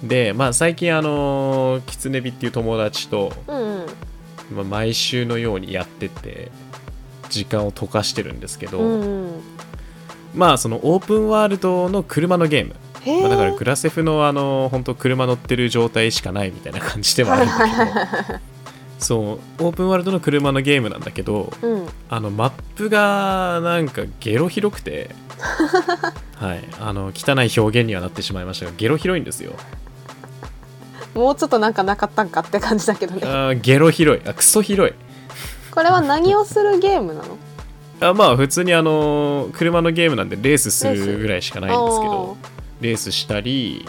Speaker 2: うん。
Speaker 1: でまあ最近あのキツネビっていう友達と、
Speaker 2: うんうん。
Speaker 1: まあ、毎週のようにやってて時間を溶かしてるんですけど、
Speaker 2: うんうん。
Speaker 1: まあそのオープンワールドの車のゲーム、まあ、だからグラセフのあの本当車乗ってる状態しかないみたいな感じではあるんだけど。そうオープンワールドの車のゲームなんだけど
Speaker 2: うん。
Speaker 1: あのマップがなんかゲロ広くて。はい。あの汚い表現にはなってしまいましたがゲロ広いんですよ。
Speaker 2: もうちょっとなんかなかったんかって感じだけどね。
Speaker 1: あーゲロ広い。あクソ広い。
Speaker 2: これは何をするゲームなの？
Speaker 1: あまあ普通にあの車のゲームなんでレースするぐらいしかないんですけどレースしたり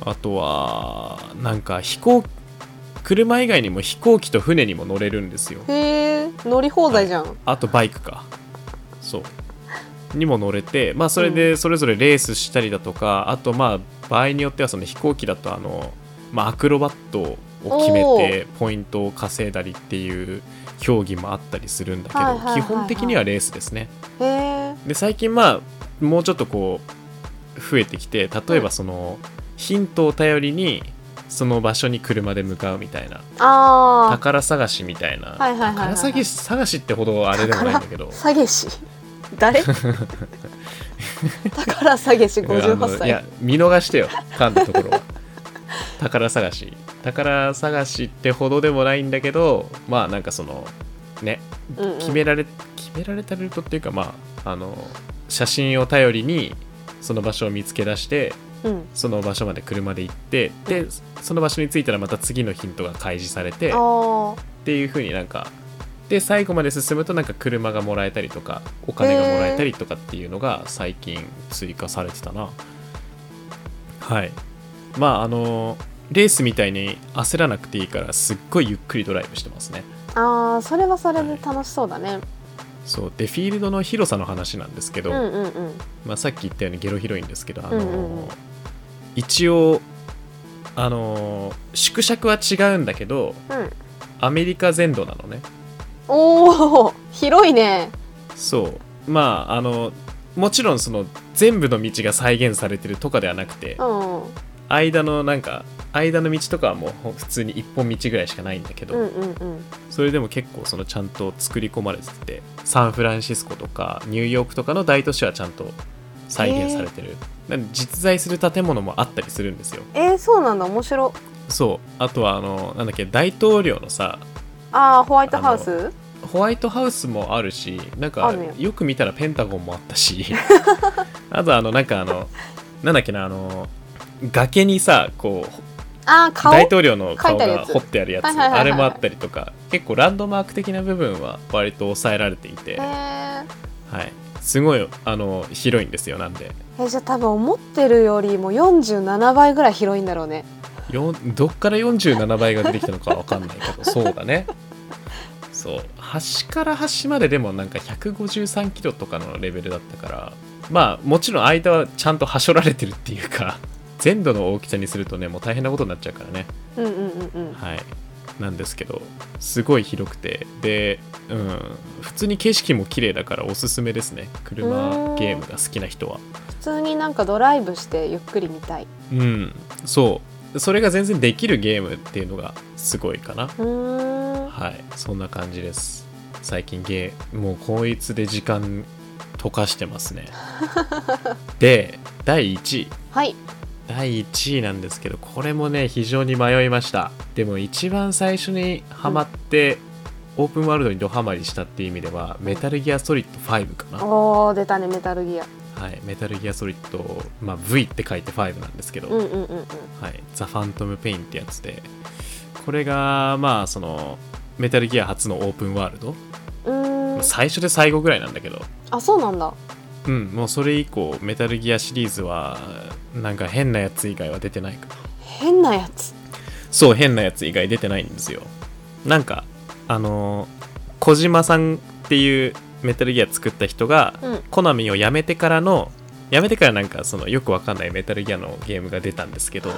Speaker 1: あとはなんか飛行車以外にも飛行機と船にも乗れるんですよ。
Speaker 2: へえ乗り放題じゃん、
Speaker 1: あとバイクか。そう。にも乗れてまあそれでそれぞれレースしたりだとか、あとまあ場合によってはその飛行機だとあの、まあ、アクロバットを決めてポイントを稼いだりっていう競技もあったりするんだけど、基本的にはレースですね。で最近まあもうちょっとこう増えてきて例えばその、ヒントを頼りにその場所に車で向かうみたいな。宝探しみたいな、
Speaker 2: はいはいはいはい
Speaker 1: 宝探し探しってほどあれでもないんだけど。
Speaker 2: 下げし？誰？宝下げし
Speaker 1: あ
Speaker 2: 58
Speaker 1: のい
Speaker 2: 歳
Speaker 1: や見逃してよ。噛んだところは。宝探し。宝探しってほどでもないんだけどまあなんかそのね。
Speaker 2: うんうん。
Speaker 1: 決められ、決められたルートっていうかまああの写真を頼りにその場所を見つけ出して
Speaker 2: うん。
Speaker 1: その場所まで車で行ってでその場所に着いたらまた次のヒントが開示されてっ
Speaker 2: あ
Speaker 1: ていう風になんかで最後まで進むとなんか車がもらえたりとかお金がもらえたりとかっていうのが最近追加されてたな。はい。まああのレースみたいに焦らなくていいからすっごいゆっくりドライブしてますね。
Speaker 2: ーあーそれはそれで楽しそうだね、
Speaker 1: そう。でフィールドの広さの話なんですけど、
Speaker 2: うんうんうん。
Speaker 1: まあ、さっき言ったようにゲロ広いんですけど、あの
Speaker 2: うんうんうん。
Speaker 1: 一応あの縮尺は違うんだけど
Speaker 2: うん。
Speaker 1: アメリカ全土なのね。
Speaker 2: おお広いね。
Speaker 1: そう。まああのもちろんその全部の道が再現されてるとかではなくて
Speaker 2: うん。
Speaker 1: 間のなんか間の道とかはもうほ普通に一本道ぐらいしかないんだけど、
Speaker 2: うんうんうん。
Speaker 1: それでも結構そのちゃんと作り込まれててサンフランシスコとかニューヨークとかの大都市はちゃんと再現されてる。なんで実在する建物もあったりするんですよ。
Speaker 2: えー、そうなんだ。面白。
Speaker 1: そう。あとはあのなんだっけ大統領のさ
Speaker 2: ああホワイトハウス？
Speaker 1: ホワイトハウスもあるしなんか
Speaker 2: よ。
Speaker 1: く見たらペンタゴンもあったし。あとあのなんかあのなんだっけなあの崖にさこう
Speaker 2: ああ顔？
Speaker 1: 大統領の顔が彫ってあるやつ。あれもあったりとか。結構ランドマーク的な部分は割と抑えられていて、はい、すごいあの広いんですよなんで。
Speaker 2: えじゃあ多分思ってるよりも47倍ぐらい広いんだろうね。
Speaker 1: よどっから47倍が出てきたのかわかんないけど。そうだね。そう。端から端まででもなんか153キロとかのレベルだったから。まあもちろん間はちゃんとはしょられてるっていうか全土の大きさにするとねもう大変なことになっちゃうからね。
Speaker 2: うんうんうんうん。
Speaker 1: はい。なんですけどすごい広くて。で、うん、普通に景色も綺麗だからおすすめですね。車ゲームが好きな人は。
Speaker 2: 普通になんかドライブしてゆっくり見たい。
Speaker 1: うん。そう。それが全然できるゲームっていうのがすごいかな。はい。そんな感じです。最近ゲーもうこいつで時間溶かしてますね。で第1位。
Speaker 2: はい
Speaker 1: 第1位なんですけどこれもね非常に迷いました。でも一番最初にハマって、オープンワールドにドハマりしたっていう意味ではメタルギアソリッド5かな、
Speaker 2: おー出たねメタルギア。
Speaker 1: はい、メタルギアソリッド、まあ、V って書いて5なんですけど、
Speaker 2: うんうんうんうん。
Speaker 1: はい、ザ・ファントム・ペインってやつで。これがまあそのメタルギア初のオープンワールド、最初で最後ぐらいなんだけど。
Speaker 2: あそうなんだ
Speaker 1: うんもうそれ以降メタルギアシリーズはなんか変なやつ以外は出てないかな。
Speaker 2: 変なやつ？
Speaker 1: そう変なやつ以外出てないんですよ。なんかあのー小島さんっていうメタルギア作った人が、
Speaker 2: うん。
Speaker 1: コナミを辞めてからの辞めてからなんかそのよくわかんないメタルギアのゲームが出たんですけど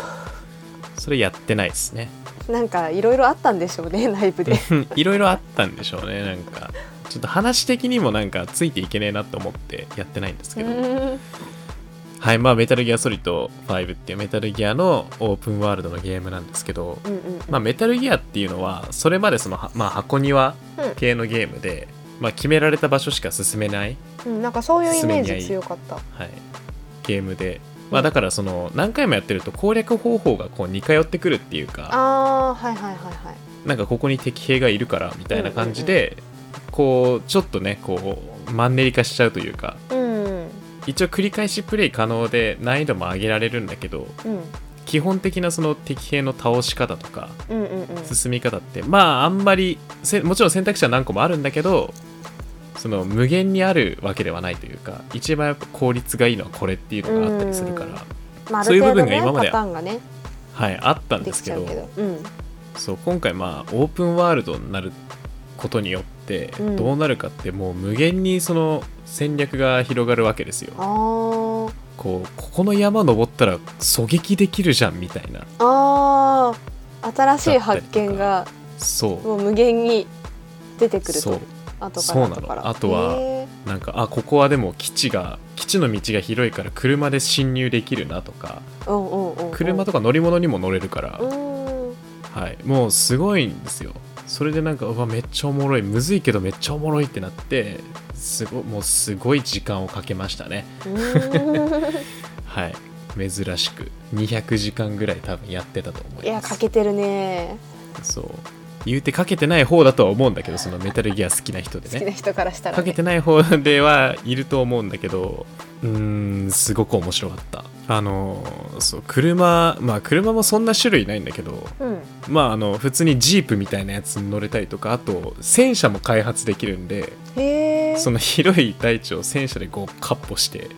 Speaker 1: それやってないですね。
Speaker 2: なんかいろいろあったんでしょうね内部で。
Speaker 1: いろいろあったんでしょうねなんかちょっと話的にもなんかついていけねえなと思ってやってないんです
Speaker 2: う
Speaker 1: けど、はいまあメタルギアソリッド5っていうメタルギアのオープンワールドのゲームなんですけど、
Speaker 2: うんうん
Speaker 1: まあ、メタルギアっていうのはそれまでその、はまあ、箱庭系のゲームで、まあ、決められた場所しか進めない、
Speaker 2: うんなんかそういうイメージ強かった。
Speaker 1: はい、ゲームで、まあ、だからその何回もやってると攻略方法がこう似通ってくるっていうか。
Speaker 2: あーはいはいはいはい。
Speaker 1: なんかここに敵兵がいるからみたいな感じで、こうちょっとねこうマンネリ化しちゃうというか
Speaker 2: うん。
Speaker 1: 一応繰り返しプレイ可能で難易度も上げられるんだけど
Speaker 2: うん。
Speaker 1: 基本的なその敵兵の倒し方とか
Speaker 2: うんうんうん。
Speaker 1: 進み方ってまああんまりせもちろん選択肢は何個もあるんだけどその無限にあるわけではないというか一番やっぱ効率がいいのはこれっていうのがあったりするから、
Speaker 2: まあ、あ
Speaker 1: そういう部分が今まで
Speaker 2: パターンがね
Speaker 1: はいあったん
Speaker 2: で
Speaker 1: ですけど。そう今回まあオープンワールドになることによって
Speaker 2: うん。
Speaker 1: どうなるかってもう無限にその戦略が広がるわけですよ。こうここの山登ったら狙撃できるじゃんみたいな。
Speaker 2: あー。新しい発見が
Speaker 1: そう。
Speaker 2: もう無限に出てくる
Speaker 1: そう。
Speaker 2: と後か
Speaker 1: そうなの。
Speaker 2: ら後から。
Speaker 1: あとは
Speaker 2: へ
Speaker 1: なんかあここはでも基地が基地の道が広いから車で侵入できるなとか。車とか乗り物にも乗れるから、はい、もうすごいんですよそれでなんかうわめっちゃおもろいむずいけどめっちゃおもろいってなってすごもうすごい時間をかけましたね。はい。珍しく。200時間ぐらい多分やってたと思
Speaker 2: い
Speaker 1: います。
Speaker 2: やかけてるね。
Speaker 1: そう言うてかけてない方だとは思うんだけどそのメタルギア好きな人でね。
Speaker 2: 好きな人からしたら、ね、
Speaker 1: かけてない方ではいると思うんだけどうーんすごく面白かった。あのそう車まあ車もそんな種類ないんだけど
Speaker 2: うん。
Speaker 1: まああの普通にジープみたいなやつに乗れたりとかあと戦車も開発できるんでその広い大地を戦車でこうカッポして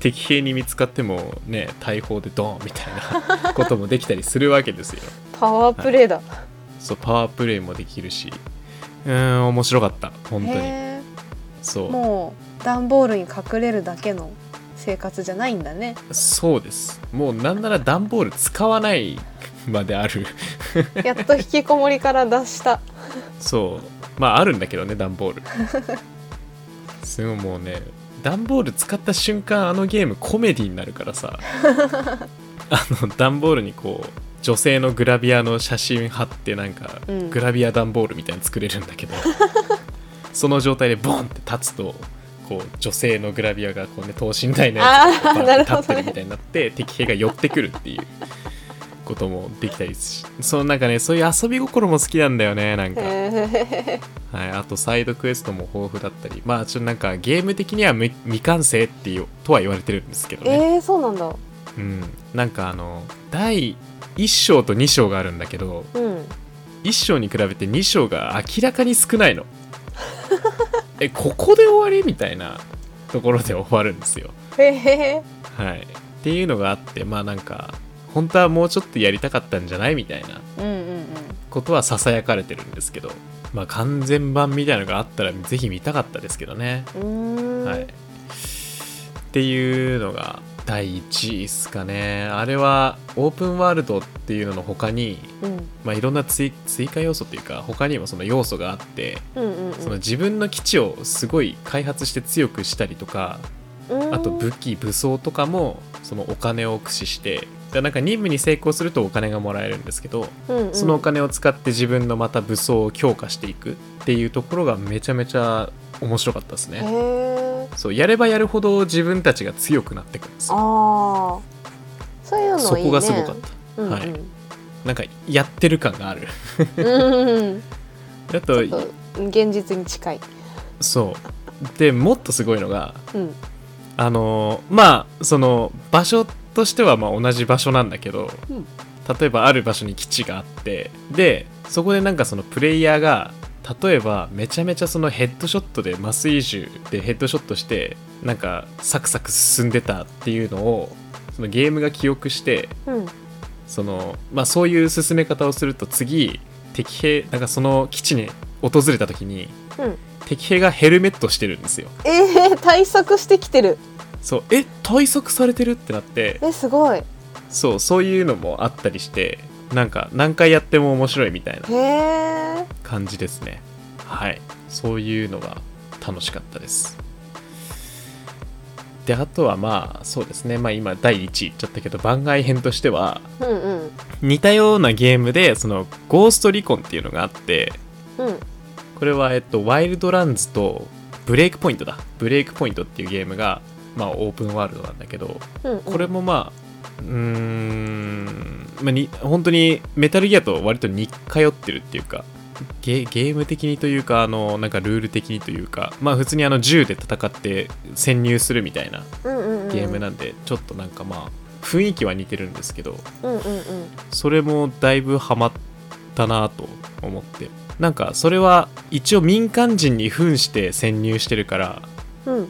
Speaker 1: 敵兵に見つかってもね大砲でドーンみたいな こともできたりするわけですよ。
Speaker 2: パワープレイだ、
Speaker 1: そうパワープレイもできるし。うーん面白かった。本当に。
Speaker 2: へ
Speaker 1: そう。
Speaker 2: えもう段ボールに隠れるだけの生活じゃないんだね。
Speaker 1: そうです。もうなんなら段ボール使わないまである。
Speaker 2: やっと引きこもりから脱した。
Speaker 1: そう。まああるんだけどね段ボール。すごいもうね段ボール使った瞬間あのゲームコメディになるからさ。あの段ボールにこう女性のグラビアの写真貼ってなんか、
Speaker 2: うん。
Speaker 1: グラビア段ボールみたいに作れるんだけど その状態でボンって立つとこう女性のグラビアがこう、ね、等身大のやつ立ってるみたいになって敵兵が寄ってくるっていうこともできたりしそのなんかねそういう遊び心も好きなんだよねなんか。
Speaker 2: へ
Speaker 1: はい、あとサイドクエストも豊富だったり。まあちょっとなんかゲーム的には未未完成っていうとは言われてるんですけど
Speaker 2: え
Speaker 1: ね、
Speaker 2: えー、そうなんだ。
Speaker 1: うん、なんかあの第1章と2章があるんだけど
Speaker 2: うん。
Speaker 1: 1章に比べて2章が明らかに少ないの。えここで終わりみたいなところで終わるんですよ。
Speaker 2: へえ
Speaker 1: はい。っていうのがあってまあなんか本当はもうちょっとやりたかったんじゃないみたいなことはささやかれてるんですけどまあ完全版みたいなのがあったらぜひ見たかったですけどね。はい、っていうのが第1位ですかね。あれはオープンワールドっていうのの他に、
Speaker 2: うん。
Speaker 1: まあ、いろんな追追加要素っていうか他にもその要素があってその自分の基地をすごい開発して強くしたりとか
Speaker 2: うん。
Speaker 1: あと武器武装とかもそのお金を駆使してだなんか任務に成功するとお金がもらえるんですけど
Speaker 2: うんうん。
Speaker 1: そのお金を使って自分のまた武装を強化していくっていうところがめちゃめちゃ面白かったですね。そうやればやるほど自分たちが強くなってくるんですよ。
Speaker 2: ああそういうのいいね。
Speaker 1: そこがすごかった、
Speaker 2: うんうん。
Speaker 1: はい。なんかやってる感がある。
Speaker 2: うんうん
Speaker 1: あと
Speaker 2: 現実に近い。
Speaker 1: そう。でもっとすごいのが
Speaker 2: うん。
Speaker 1: あのーまあその場所としてはまあ同じ場所なんだけど、
Speaker 2: うん。
Speaker 1: 例えばある場所に基地があってでそこでなんかそのプレイヤーが例えばめちゃめちゃそのヘッドショットで麻酔銃でヘッドショットしてなんかサクサク進んでたっていうのをそのゲームが記憶して
Speaker 2: うん。
Speaker 1: そのまあそういう進め方をすると次敵兵なんかその基地に訪れた時に
Speaker 2: うん。
Speaker 1: 敵兵がヘルメットしてるんですよ。
Speaker 2: えー、対策してきてる
Speaker 1: そうえ対策されてるってなって。
Speaker 2: えすごい。
Speaker 1: そうそういうのもあったりしてなんか何回やっても面白いみたいな感じですね。はい。そういうのが楽しかったです。であとはまあそうですね。まあ今第1位言っちゃったけど番外編としては
Speaker 2: うんうん。
Speaker 1: 似たようなゲームでそのゴーストリコンっていうのがあって
Speaker 2: うん。
Speaker 1: これはえっとワイルドランズとブレイクポイントだ。ブレイクポイントっていうゲームがまあオープンワールドなんだけど
Speaker 2: うんうん。
Speaker 1: これもまあうーん、まあ、に本当にメタルギアと割と似通ってるっていうかゲゲーム的にというかあのなんかルール的にというかまあ普通にあの銃で戦って潜入するみたいな
Speaker 2: うんうんうん。
Speaker 1: ゲームなんでちょっとなんかまあ雰囲気は似てるんですけど
Speaker 2: うんうん
Speaker 1: それもだいぶハマったなと思って。なんかそれは一応民間人に扮して潜入してるから
Speaker 2: うんうん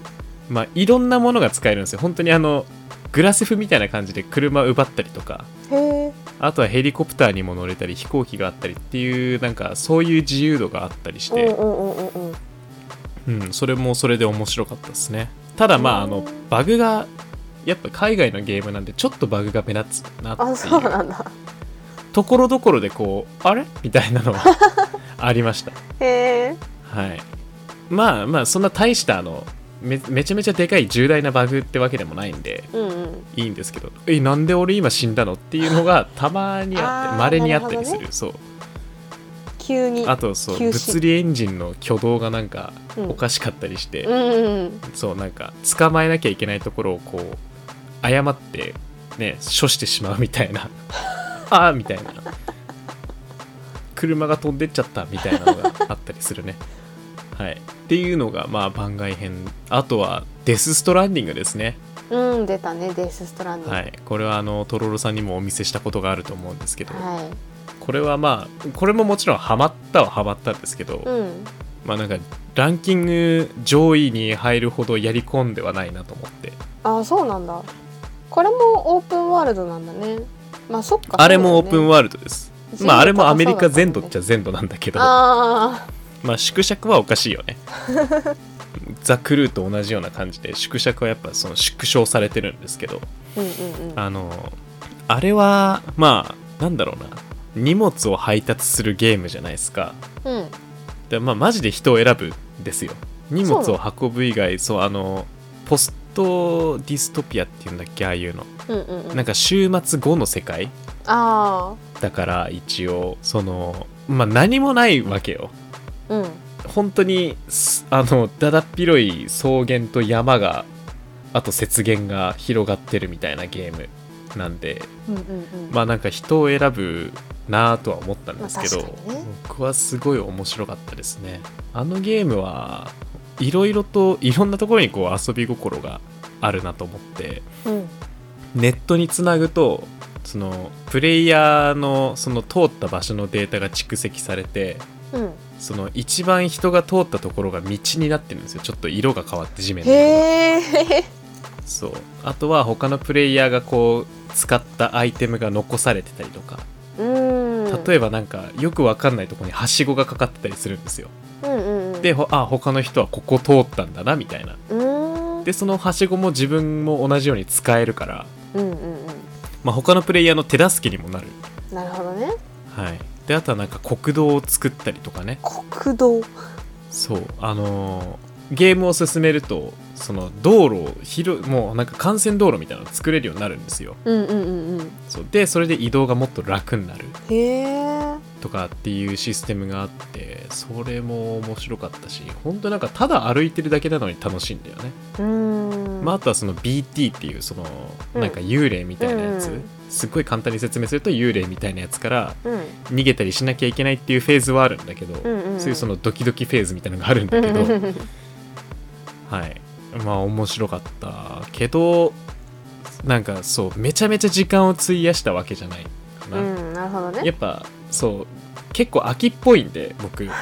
Speaker 1: まあいろんなものが使えるんですよ。本当にあのグラセフみたいな感じで車奪ったりとかあとはヘリコプターにも乗れたり飛行機があったりっていうなんかそういう自由度があったりして、
Speaker 2: うん
Speaker 1: それもそれで面白かったですね。ただまああのバグがやっぱ海外のゲームなんでちょっとバグが目立つなって
Speaker 2: あ
Speaker 1: いうところどころでこうあれ？みたいなのは ありました。
Speaker 2: へえ
Speaker 1: はい。まあまあそんな大したあのめめちゃめちゃでかい重大なバグってわけでもないんで
Speaker 2: うんうん。
Speaker 1: いいんですけど。えなんで俺今死んだのっていうのが たまにあってまれにあったりする。
Speaker 2: なる
Speaker 1: そう。
Speaker 2: 急に
Speaker 1: あとそう物理エンジンの挙動がなんか
Speaker 2: うん
Speaker 1: おかしかったりして、
Speaker 2: うん
Speaker 1: そうなんか捕まえなきゃいけないところをこう誤ってね処してしまうみたいな。ああみたいな。車が飛んでっちゃったみたいなのがあったりするねはい。っていうのがまあ番外編。あとはデス・ストランディングですね。
Speaker 2: うん出たねデスストランディング。
Speaker 1: はい。これはあのトロロさんにもお見せしたことがあると思うんですけど、
Speaker 2: はい。
Speaker 1: これはまあこれももちろんハマったはハマったんですけど、
Speaker 2: うん。
Speaker 1: まあなんかランキング上位に入るほどやり込んではないなと思って。
Speaker 2: あそうなんだ。これもオープンワールドなんだね。まあそっか
Speaker 1: あれもオープン
Speaker 2: ワ
Speaker 1: ワールドです、まああれもアメリカ全土っちゃ全土なんだけど。
Speaker 2: あ
Speaker 1: まあ縮尺はおかしいよね。ザ・クルーと同じような感じで縮尺はやっぱその縮小されてるんですけど。
Speaker 2: あうんうんうん。
Speaker 1: あのあれはまあなんだろうな。荷物を配達するゲームじゃないですか。
Speaker 2: うん。
Speaker 1: でまあマジで人を選ぶんですよ。荷物を運ぶ以外そうあのポストディストピアっていうんだっけああいうの。
Speaker 2: うんうんうん。
Speaker 1: なんか週末後の世界。
Speaker 2: あ
Speaker 1: だから一応そのまあ何もないわけよ。
Speaker 2: あうん。
Speaker 1: 本当にすあのだだっ広い草原と山があと雪原が広がってるみたいなゲームなんで
Speaker 2: うんうんうん。
Speaker 1: まあなんか人を選ぶなぁとは思ったんですけど、
Speaker 2: まあね。
Speaker 1: 僕はすごい面白かったですね。あのゲームはいろいろといろんなところにこう遊び心があるなと思って
Speaker 2: うん。
Speaker 1: ネットにつなぐとそのプレイヤーのその通った場所のデータが蓄積されて
Speaker 2: うん
Speaker 1: その一番人が通ったところが道になってるんですよ。ちょっと色が変わって地面のそう。あとは他のプレイヤーがこう使ったアイテムが残されてたりとか。
Speaker 2: うん。
Speaker 1: 例えばなんかよくわかんないところにはしごがかかってたりするんですよ。
Speaker 2: うんうんうん。
Speaker 1: でほあ他の人はここ通ったんだなみたいな。でそのはしごも自分も同じように使えるから、
Speaker 2: うんうんうん。
Speaker 1: まあ、他のプレイヤーの手助けにもなる。
Speaker 2: なるほどね。
Speaker 1: はいであとはなんか国道を作ったりとかね。
Speaker 2: 国道？
Speaker 1: そう。あのーゲームを進めるとその道路を広もうなんか幹線道路みたいなのを作れるようになるんですよ。
Speaker 2: うんうんうんうん。
Speaker 1: そう。でそれで移動がもっと楽になる。
Speaker 2: へえ。
Speaker 1: とかっていうシステムがあってそれも面白かったし本当なんかただ歩いてるだけなのに楽しいんだよね、
Speaker 2: うーん。
Speaker 1: まあ、あとはその BT っていうその
Speaker 2: うん。
Speaker 1: なんか幽霊みたいなやつ、
Speaker 2: うん
Speaker 1: すっごい簡単に説明すると幽霊みたいなやつから
Speaker 2: うん。
Speaker 1: 逃げたりしなきゃいけないっていうフェーズはあるんだけど、
Speaker 2: うんうんうん。
Speaker 1: そういうそのドキドキフェーズみたいなのがあるんだけど、はい。まあ面白かったけどなんかそうめちゃめちゃ時間を費やしたわけじゃないかな、
Speaker 2: うんなるほどね。
Speaker 1: やっぱそう結構秋っぽいんで僕。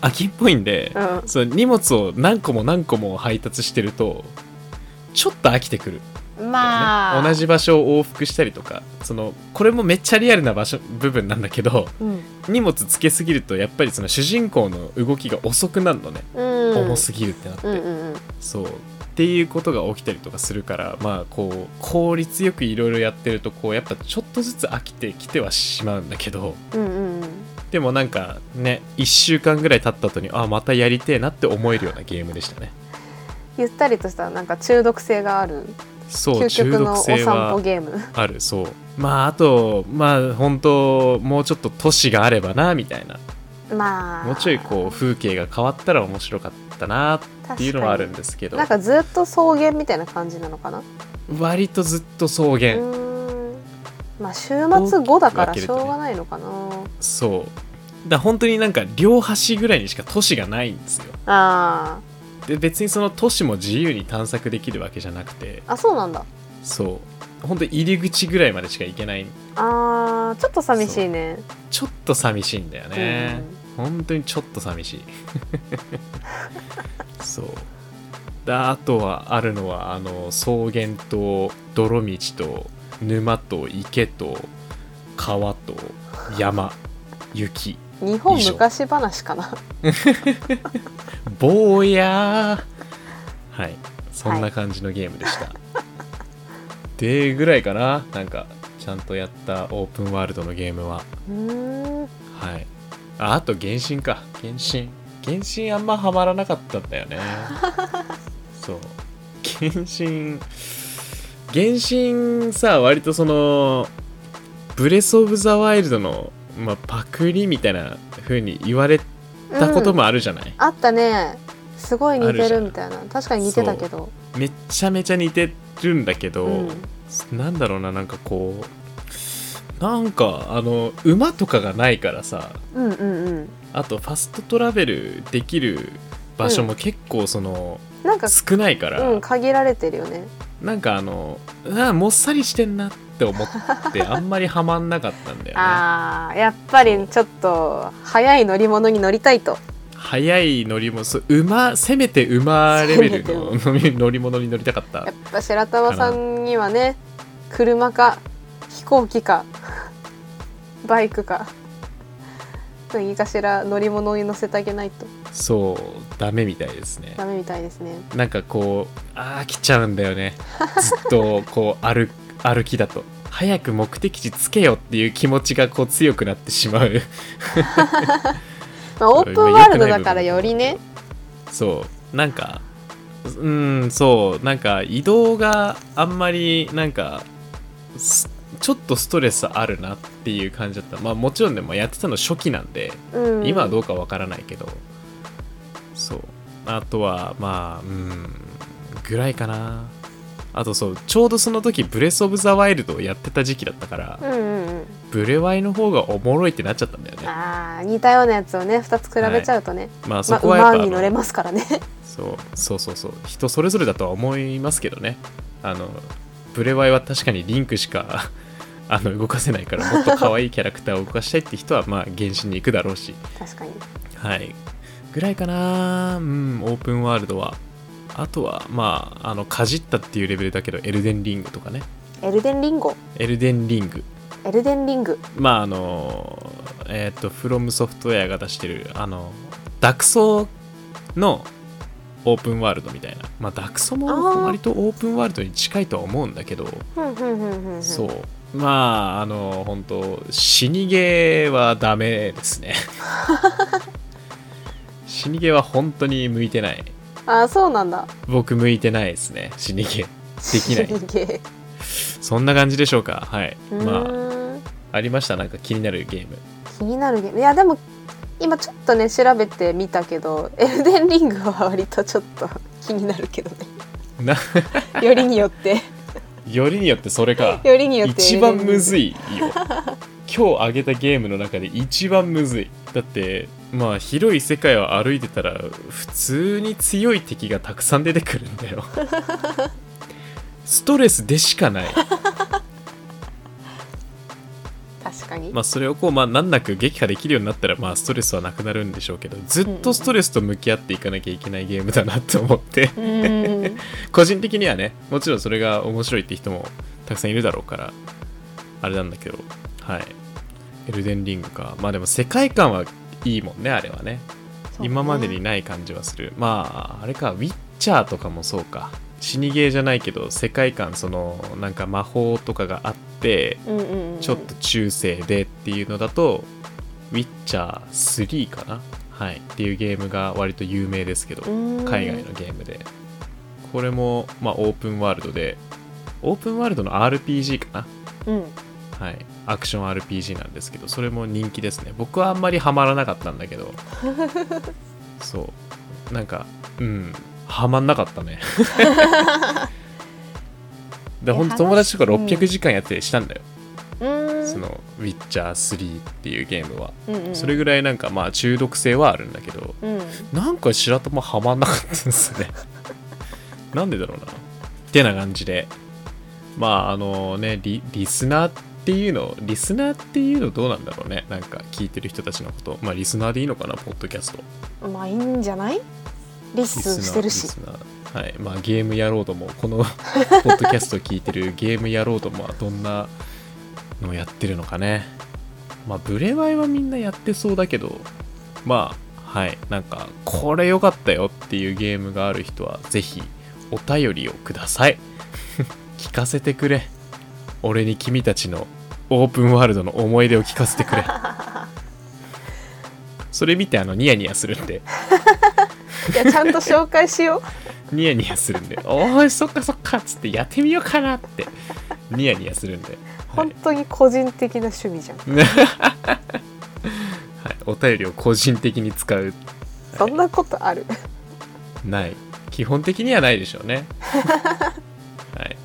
Speaker 1: 秋っぽいんで、
Speaker 2: うん。
Speaker 1: そう荷物を何個も何個も配達してるとちょっと飽きてくる、
Speaker 2: まあ。
Speaker 1: 同じ場所を往復したりとかそのこれもめっちゃリアルな場所部分なんだけど
Speaker 2: うん。
Speaker 1: 荷物つけすぎるとやっぱりその主人公の動きが遅くなるのね、
Speaker 2: うん。
Speaker 1: 重すぎるってなって、
Speaker 2: うんうんうん。
Speaker 1: そう。っていうことが起きたりとかするからまあこう効率よくいろいろやってるとこうやっぱちょっとずつ飽きてきてはしまうんだけど。
Speaker 2: うんうんうん。
Speaker 1: でもなんかね1週間ぐらい経った後にあまたやりてえなって思えるようなゲームでしたね。
Speaker 2: ゆったりとしたなんか中毒性がある
Speaker 1: そう
Speaker 2: 究
Speaker 1: 中毒
Speaker 2: 極のお散歩ゲーム。
Speaker 1: あるそう。まああとまあ本当もうちょっと都市があればなみたいな。
Speaker 2: まあ。
Speaker 1: もうちょいこう風景が変わったら面白かったなっていうのはあるんですけど。
Speaker 2: なんかずっと草原みたいな感じなのかな？
Speaker 1: 割とずっと草
Speaker 2: う
Speaker 1: 原、
Speaker 2: まあ週末後だからしょうがないのかな、
Speaker 1: そう。だ本当になんか両端ぐらいにしか都市がないんですよ。
Speaker 2: あ
Speaker 1: で別にその都市も自由に探索できるわけじゃなくて。
Speaker 2: ーあそうなんだ。
Speaker 1: そう。本当に入り口ぐらいまでしか行けない。
Speaker 2: あーちょっと寂しいね。
Speaker 1: ちょっと寂しいんだよね、本当にちょっと寂しい。そう。だあとはあるのはあの草原と泥道と沼と池と川と山雪
Speaker 2: 日本昔話かな。
Speaker 1: 坊やー。はい。そんな感じのゲームでした、でぐらいかな。なんかちゃんとやったオープンワールドのゲームは。はい。ああと原神か。原神。原神あんまハマらなかったんだよね。そう。原神原神さ割とそのブレス・オブ・ザ・ワイルドの、まあ、パクリみたいな風に言われたこともあるじゃない、
Speaker 2: あったね。すごい似て
Speaker 1: ある
Speaker 2: みたいな。確かに似てたけど。
Speaker 1: めっちゃめちゃ似てるんだけど、
Speaker 2: うん。
Speaker 1: なんだろうななんかこうなんかあの馬とかがないからさ。
Speaker 2: うんうんうん。
Speaker 1: あとファストトラベルできる場所も結構その、
Speaker 2: なんか
Speaker 1: 少ないから、
Speaker 2: うん限られてるよね。
Speaker 1: なんかあのあもっさりしてんなって思ってあんまりハマんなかったんだよね。
Speaker 2: あーやっぱりちょっと速い乗り物に乗りたいと。
Speaker 1: 速い乗り物そう馬せめて馬レベルの
Speaker 2: せ
Speaker 1: 乗り物に乗りたかった。
Speaker 2: やっぱ白玉さんにはね車か飛行機かバイクか何かしら乗り物に乗せてあげないと。
Speaker 1: そうダメみたいですね。
Speaker 2: ダメみたいですね。
Speaker 1: なんかこうあー来ちゃうんだよね。ずっとこう歩歩きだと。早く目的地つけよっていう気持ちがこう強くなってしまう。
Speaker 2: まあ、オープンワールドだからよりね。
Speaker 1: そう。なんかうんそう。なんか移動があんまりなんかすちょっとストレスあるなっていう感じだった。まあもちろんね、まあ、やってたの初期なんで
Speaker 2: うん、
Speaker 1: 今はどうかわからないけど。そう。あとはまあうんぐらいかなあとそうちょうどその時ブレス・オブ・ザ・ワイルドをやってた時期だったから、
Speaker 2: うんうんうん。
Speaker 1: ブレワイの方がおもろいってなっちゃったんだよね。
Speaker 2: あー似たようなやつをね2つ比べちゃうとね、
Speaker 1: まあそ
Speaker 2: まあ
Speaker 1: こはやっぱ、
Speaker 2: 馬に乗れますからね。
Speaker 1: そうそうそうそう。人それぞれだとは思いますけどね。あのブレワイは確かにリンクしか あの動かせないからもっと可愛いキャラクターを動かしたいって人はまあ原神に行くだろうし。
Speaker 2: 確かに。
Speaker 1: はい。ぐらいかな。うんオープンワールドはあとはまああのかじったっていうレベルだけどエルデンリングとかね。
Speaker 2: エルデンリンゴ？
Speaker 1: エルデンリング。
Speaker 2: エルデンリング？
Speaker 1: まああのえっ、とフロムソフトウェアが出してるあのダクソのオープンワールドみたいな。まあダクソも割とオープンワールドに近いとは思うんだけどそう。まああの本当死にゲーはダメですね。死にゲーは本当に向いてない
Speaker 2: あーそうなんだ。
Speaker 1: 僕向いてないですね。死にゲー。できない。
Speaker 2: すげえ
Speaker 1: そんな感じでしょうか。はい。うまあありました？なんか気になるゲーム。
Speaker 2: 気になるゲーム。いやでも今ちょっとね調べてみたけどエルデンリングは割とちょっと 気になるけどね。
Speaker 1: な
Speaker 2: よりによって。
Speaker 1: よりによってそれか。
Speaker 2: よりによって
Speaker 1: 一番むず
Speaker 2: い
Speaker 1: いよ今日あげたゲームの中で一番むずい。だってまあ広い世界を歩いてたら普通に強い敵がたくさん出てくるんだよ。ストレスでしかない。
Speaker 2: 確かに、
Speaker 1: まあそれをこうまあ難なく撃破できるようになったらまあストレスはなくなるんでしょうけどずっとストレスと向き合っていかなきゃいけないゲームだなって思って。個人的にはねもちろんそれが面白いって人もたくさんいるだろうからあれなんだけどはい。エルデンリングか。まあでも世界観はいいもんねあれはね。今までにない感じはする。まああれかウィッチャーとかもそうか。死にゲーじゃないけど世界観そのなんか魔法とかがあって
Speaker 2: うんうんうん
Speaker 1: ちょっと中世でっていうのだとウィッチャー3かな。はい。っていうゲームが割と有名ですけど海外のゲームで。これも、まあ、オープンワールドで。オープンワールドの RPG か
Speaker 2: うん。
Speaker 1: なはいアクション RPG なんですけどそれも人気ですね。僕はあんまりハマらなかったんだけど。そう。なんかうん。ハマんなかったね。で
Speaker 2: え
Speaker 1: 本当友達とか
Speaker 2: 話うん
Speaker 1: 600時間やってしたんだよ、
Speaker 2: うーん。
Speaker 1: その「ウィッチャー3」っていうゲームは、
Speaker 2: うんうん
Speaker 1: それぐらいなんかまあ中毒性はあるんだけど。
Speaker 2: うん。
Speaker 1: なんか白玉はまんなかったんですね。なんでだろうな。ってな感じで。まああのねリリスナーっていうのリスナーっていうのどうなんだろうね。なんか聞いてる人たちのこと。まあリスナーでいいのかなポッドキャスト。
Speaker 2: まあいいんじゃない？リ
Speaker 1: ス
Speaker 2: してるし。
Speaker 1: はい。まあゲームやろうともこの ポッドキャストを聞いてるゲームやろうともはどんなのをやってるのかね。まあブレワイはみんなやってそうだけど。まあはい。なんかこれ良かったよっていうゲームがある人はぜひお便りをください。聞かせてくれ俺に君たちのオープンワールドの思い出を聞かせてくれ。それ見てあのニヤニヤするんで。
Speaker 2: いやちゃんと紹介しよう。
Speaker 1: ニヤニヤするんで、おーい、そっかそっかっつってやってみようかなって、ニヤニヤするんで、はい
Speaker 2: 本当に個人的な趣味じゃん。
Speaker 1: はい、お便りを個人的に使う、
Speaker 2: そんなことある？
Speaker 1: ない。基本的にはないでしょうね。はい。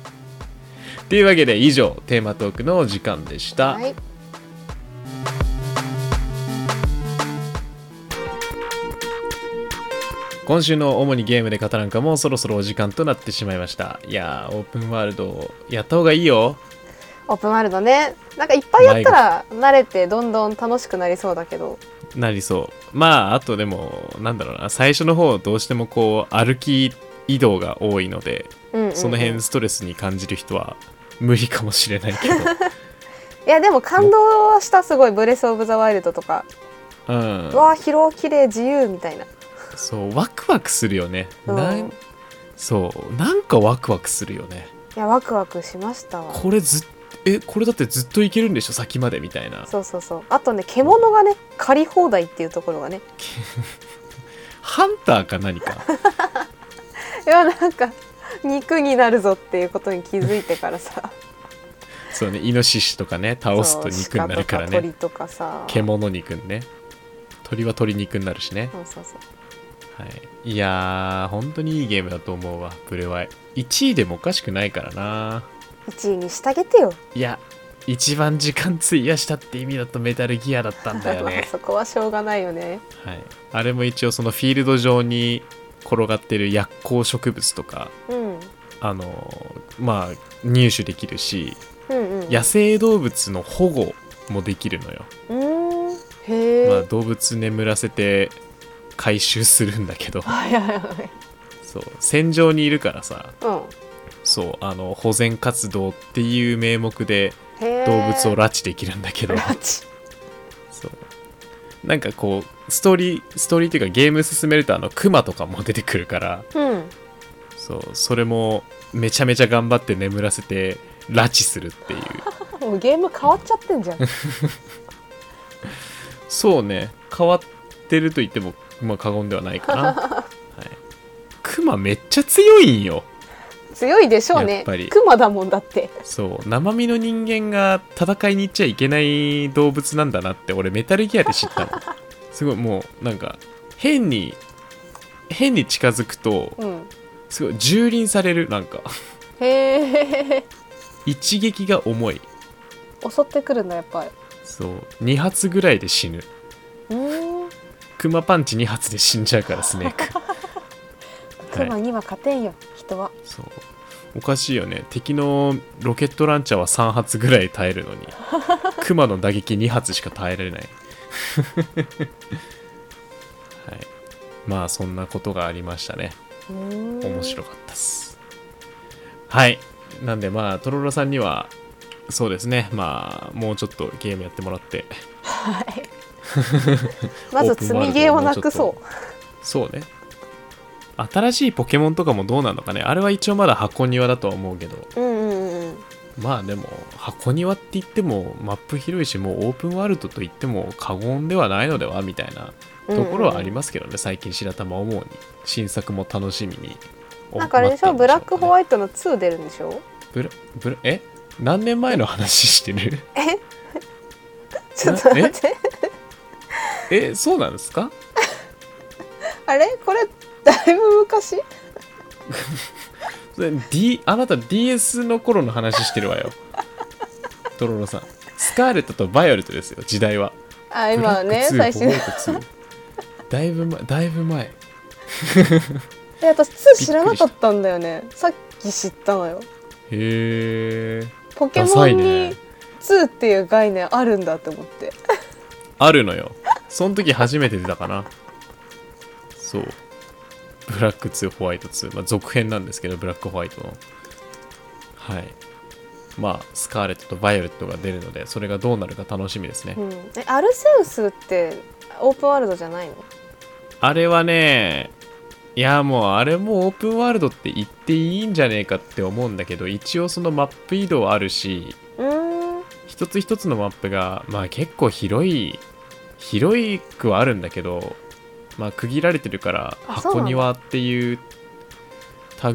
Speaker 1: というわけで、以上、テーマトークのお時間でした。
Speaker 2: はい
Speaker 1: 今週の主にゲームで語らんかもそろそろお時間となってしまいました。いやー、オープンワールド、やった方がいいよ。
Speaker 2: オープンワールドねなんかいっぱいやったら慣れてどんどん楽しくなりそうだけど
Speaker 1: なりそう。まあ、あとでも、なんだろうな、最初の方、どうしてもこう、歩き移動が多いので、
Speaker 2: うんうんうん
Speaker 1: その辺ストレスに感じる人は無理かもしれないけど、
Speaker 2: いやでも感動したすごい。ブレス・オブ・ザ・ワイルドとか、
Speaker 1: うん。
Speaker 2: う、わあ広綺麗自由みたいな。
Speaker 1: そう、ワクワクするよね。
Speaker 2: うん。
Speaker 1: なんそう、なんかワクワクするよね。
Speaker 2: いやワクワクしましたわ。
Speaker 1: これずっえ、これだってずっといけるんでしょ、先までみたいな。
Speaker 2: そうそうそう。あとね獣がね借り放題っていうところがね。
Speaker 1: ハンターか何か。
Speaker 2: いやなんか肉になるぞっていうことに気づいてからさ。
Speaker 1: そうねイノシシとかね倒すと肉になるからね。
Speaker 2: 鳥とかさ。
Speaker 1: 獣肉ね。鳥は鶏肉になるしね、
Speaker 2: そうそうそう。
Speaker 1: はい、いやー本当にいいゲームだと思うわブレワイ。1位でもおかしくないからな。
Speaker 2: 1位にしてあげてよ。
Speaker 1: いや一番時間費やしたって意味だとメタルギアだったんだよ
Speaker 2: まあ
Speaker 1: ね、
Speaker 2: そこはしょうがないよね。
Speaker 1: はい、あれも一応そのフィールド上に転がってる薬効植物とか
Speaker 2: うん。
Speaker 1: あのーまあ入手できるし
Speaker 2: うんうん。
Speaker 1: 野生動物の保護もできるのよ、まあ、動物眠らせて回収するんだけど。そう。戦場にいるからさ
Speaker 2: うん。
Speaker 1: そうあの保全活動っていう名目で動物を拉致できるんだけど、そう。なんかこうストーリーストーリーっていうかゲーム進めるとあのクマとかも出てくるから。
Speaker 2: うん。
Speaker 1: そうそれもめちゃめちゃ頑張って眠らせて拉致するっていう。
Speaker 2: もうゲーム変わっちゃってんじゃん。
Speaker 1: そうね。変わってると言ってもまあ過言ではないかな、はい、クマめっちゃ強いんよ。
Speaker 2: 強いでしょう
Speaker 1: や
Speaker 2: ね
Speaker 1: っぱり。
Speaker 2: クマだもんだって。
Speaker 1: そう。生身の人間が戦いに行っちゃいけない動物なんだなって俺メタルギアで知ったのすごいもうなんか変に変に近づくと
Speaker 2: うん。
Speaker 1: すごい蹂躙されるなんか。
Speaker 2: へえ
Speaker 1: 一撃が重い。
Speaker 2: 襲ってくるんだやっぱり。
Speaker 1: そう。2発ぐらいで死ぬ。クマパンチ2発で死んじゃうからスネーク。
Speaker 2: クマには勝てんよ人は。
Speaker 1: そう。おかしいよね。敵のロケットランチャーは3発ぐらい耐えるのに。クマの打撃2発しか耐えられないはい。まあそんなことがありましたね。面白かったっす。はい。なんでまあトロロさんにはそうですね。まあもうちょっとゲームやってもらって。
Speaker 2: はい。まず積みゲーをなくそ
Speaker 1: そうね。新しいポケモンとかもどうなのかね。あれは一応まだ箱庭だとは思うけど。
Speaker 2: うん
Speaker 1: まあでも箱庭って言ってもマップ広いしもうオープンワールドと言っても過言ではないのではみたいなところはありますけどね、最近白玉思うに新作も楽しみに。
Speaker 2: なんかあれでしょ？ブラックホ
Speaker 1: イ
Speaker 2: ワイトの2出るんでしょ？
Speaker 1: ブラブラえ？何年前の話してる？
Speaker 2: ちょっと待って。
Speaker 1: え そうなんですか？
Speaker 2: あれ？これだいぶ昔？
Speaker 1: D あなた DS の頃の話してるわよ。トロロさん。スカーレットとバイオレットですよ時代は。
Speaker 2: あ今ね
Speaker 1: ブラック2
Speaker 2: 最新
Speaker 1: ホワイト2だいぶ前だいぶ前。
Speaker 2: え私2知らなかったんだよね。さっき知ったのよ。
Speaker 1: へえ
Speaker 2: ポケモンに
Speaker 1: ね。
Speaker 2: 2っていう概念あるんだって思って。
Speaker 1: あるのよ。その時初めて出たかな。そうブラック2ホワイト2、まあ、続編なんですけどブラックホワイトの。はい。まあスカーレットとバイオレットが出るのでそれがどうなるか楽しみですね、
Speaker 2: うん、えアルセウスってオープンワールドじゃないの？
Speaker 1: あれはねいやもうあれもオープンワールドって言っていいんじゃねえかって思うんだけど一応そのマップ移動あるし
Speaker 2: うーん。
Speaker 1: 一つ一つのマップがまあ結構広い広くはあるんだけどまあ区切られてるから箱庭っていう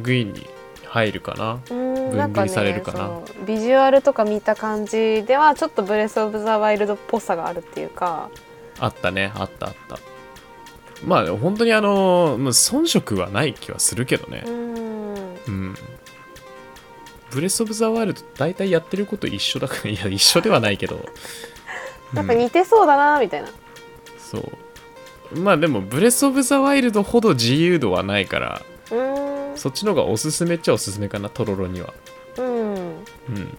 Speaker 1: 類に入るかな。分類されるかな。
Speaker 2: そのビジュアルとか見た感じではちょっとブレス・オブ・ザ・ワイルドっぽさがあるっていうか。
Speaker 1: あったね。あったあった。まあ本当にあのまあ遜色はない気はするけどね。
Speaker 2: うーん。
Speaker 1: うん。ブレス・オブ・ザ・ワイルド大体やってること一緒だからいや一緒ではないけど。
Speaker 2: なんか似てそうだなみたいな、
Speaker 1: そうまあでもブレス・オブ・ザ・ワイルドほど自由度はないからそっちの方がおすすめっちゃおすすめかなトロロには。
Speaker 2: うん。
Speaker 1: うん。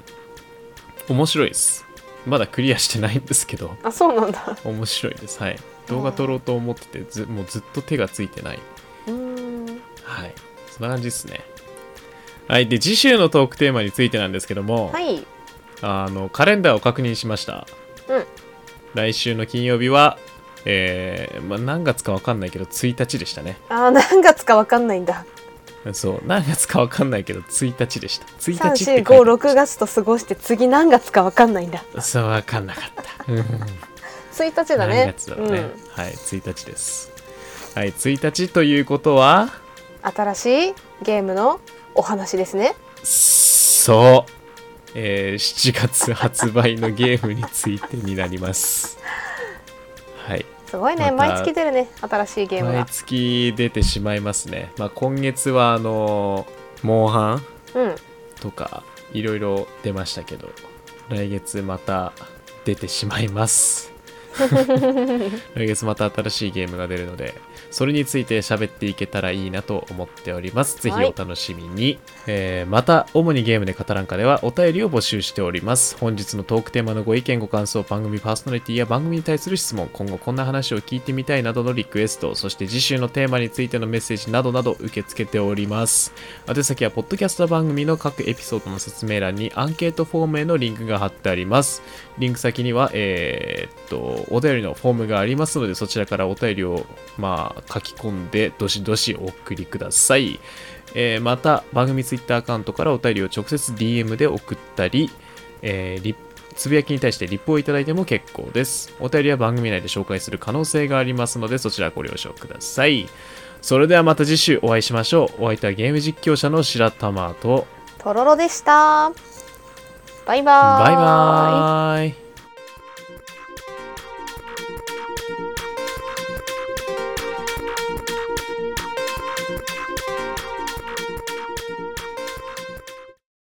Speaker 1: 面白いです。まだクリアしてないんですけど。
Speaker 2: あそうなんだ。
Speaker 1: 面白いです。はい。動画撮ろうと思っててずもうずっと手がついてない。う
Speaker 2: ーん。
Speaker 1: はい。そんな感じですね。はい。で次週のトークテーマについてなんですけども、
Speaker 2: はい。
Speaker 1: あのカレンダーを確認しました。
Speaker 2: うん。
Speaker 1: 来週の金曜日はえーまあ、何月か分かんないけど1日でしたね。
Speaker 2: あー何月かわかんないんだ。
Speaker 1: そう何月か分かんないけど1日でした。1日って書いてありま
Speaker 2: 3456月と過ごして次何月かわかんないんだ。
Speaker 1: そう分かんなかった。うん
Speaker 2: 1日だね。
Speaker 1: 何月だろうね、はい1日です。はい1日ということは
Speaker 2: うん、新しいゲームのお話ですね。
Speaker 1: そう、えー7月発売のゲームについてになります。はい
Speaker 2: すごいね、毎月出るね。新しいゲーム
Speaker 1: 毎
Speaker 2: が
Speaker 1: 月出てしまいますね、まあ、今月はあのモンハン
Speaker 2: うん。
Speaker 1: とかいろいろ出ましたけど来月また出てしまいます。来月また新しいゲームが出るのでそれについて喋っていけたらいいなと思っております。ぜひ
Speaker 2: はい
Speaker 1: お楽しみに、えーまた主にゲームで語らんかではお便りを募集しております。本日のトークテーマのご意見ご感想番組パーソナリティや番組に対する質問今後こんな話を聞いてみたいなどのリクエストそして次週のテーマについてのメッセージなどなど受け付けております。宛先はポッドキャスト番組の各エピソードの説明欄にアンケートフォームへのリンクが貼ってありますリンク先にはえーっとお便りのフォームがありますのでそちらからお便りをまあ書き込んでどしどしお送りくださいえーまた番組ツイッターアカウントからお便りを直接 DM で送ったり、えーつぶやきに対してリップをいただいても結構です。お便りは番組内で紹介する可能性がありますので、そちらご了承ください。それではまた次週お会いしましょう。お相手はゲーム実況者の白玉と、
Speaker 2: とろろでしたバイバーイ
Speaker 1: バイバーイ。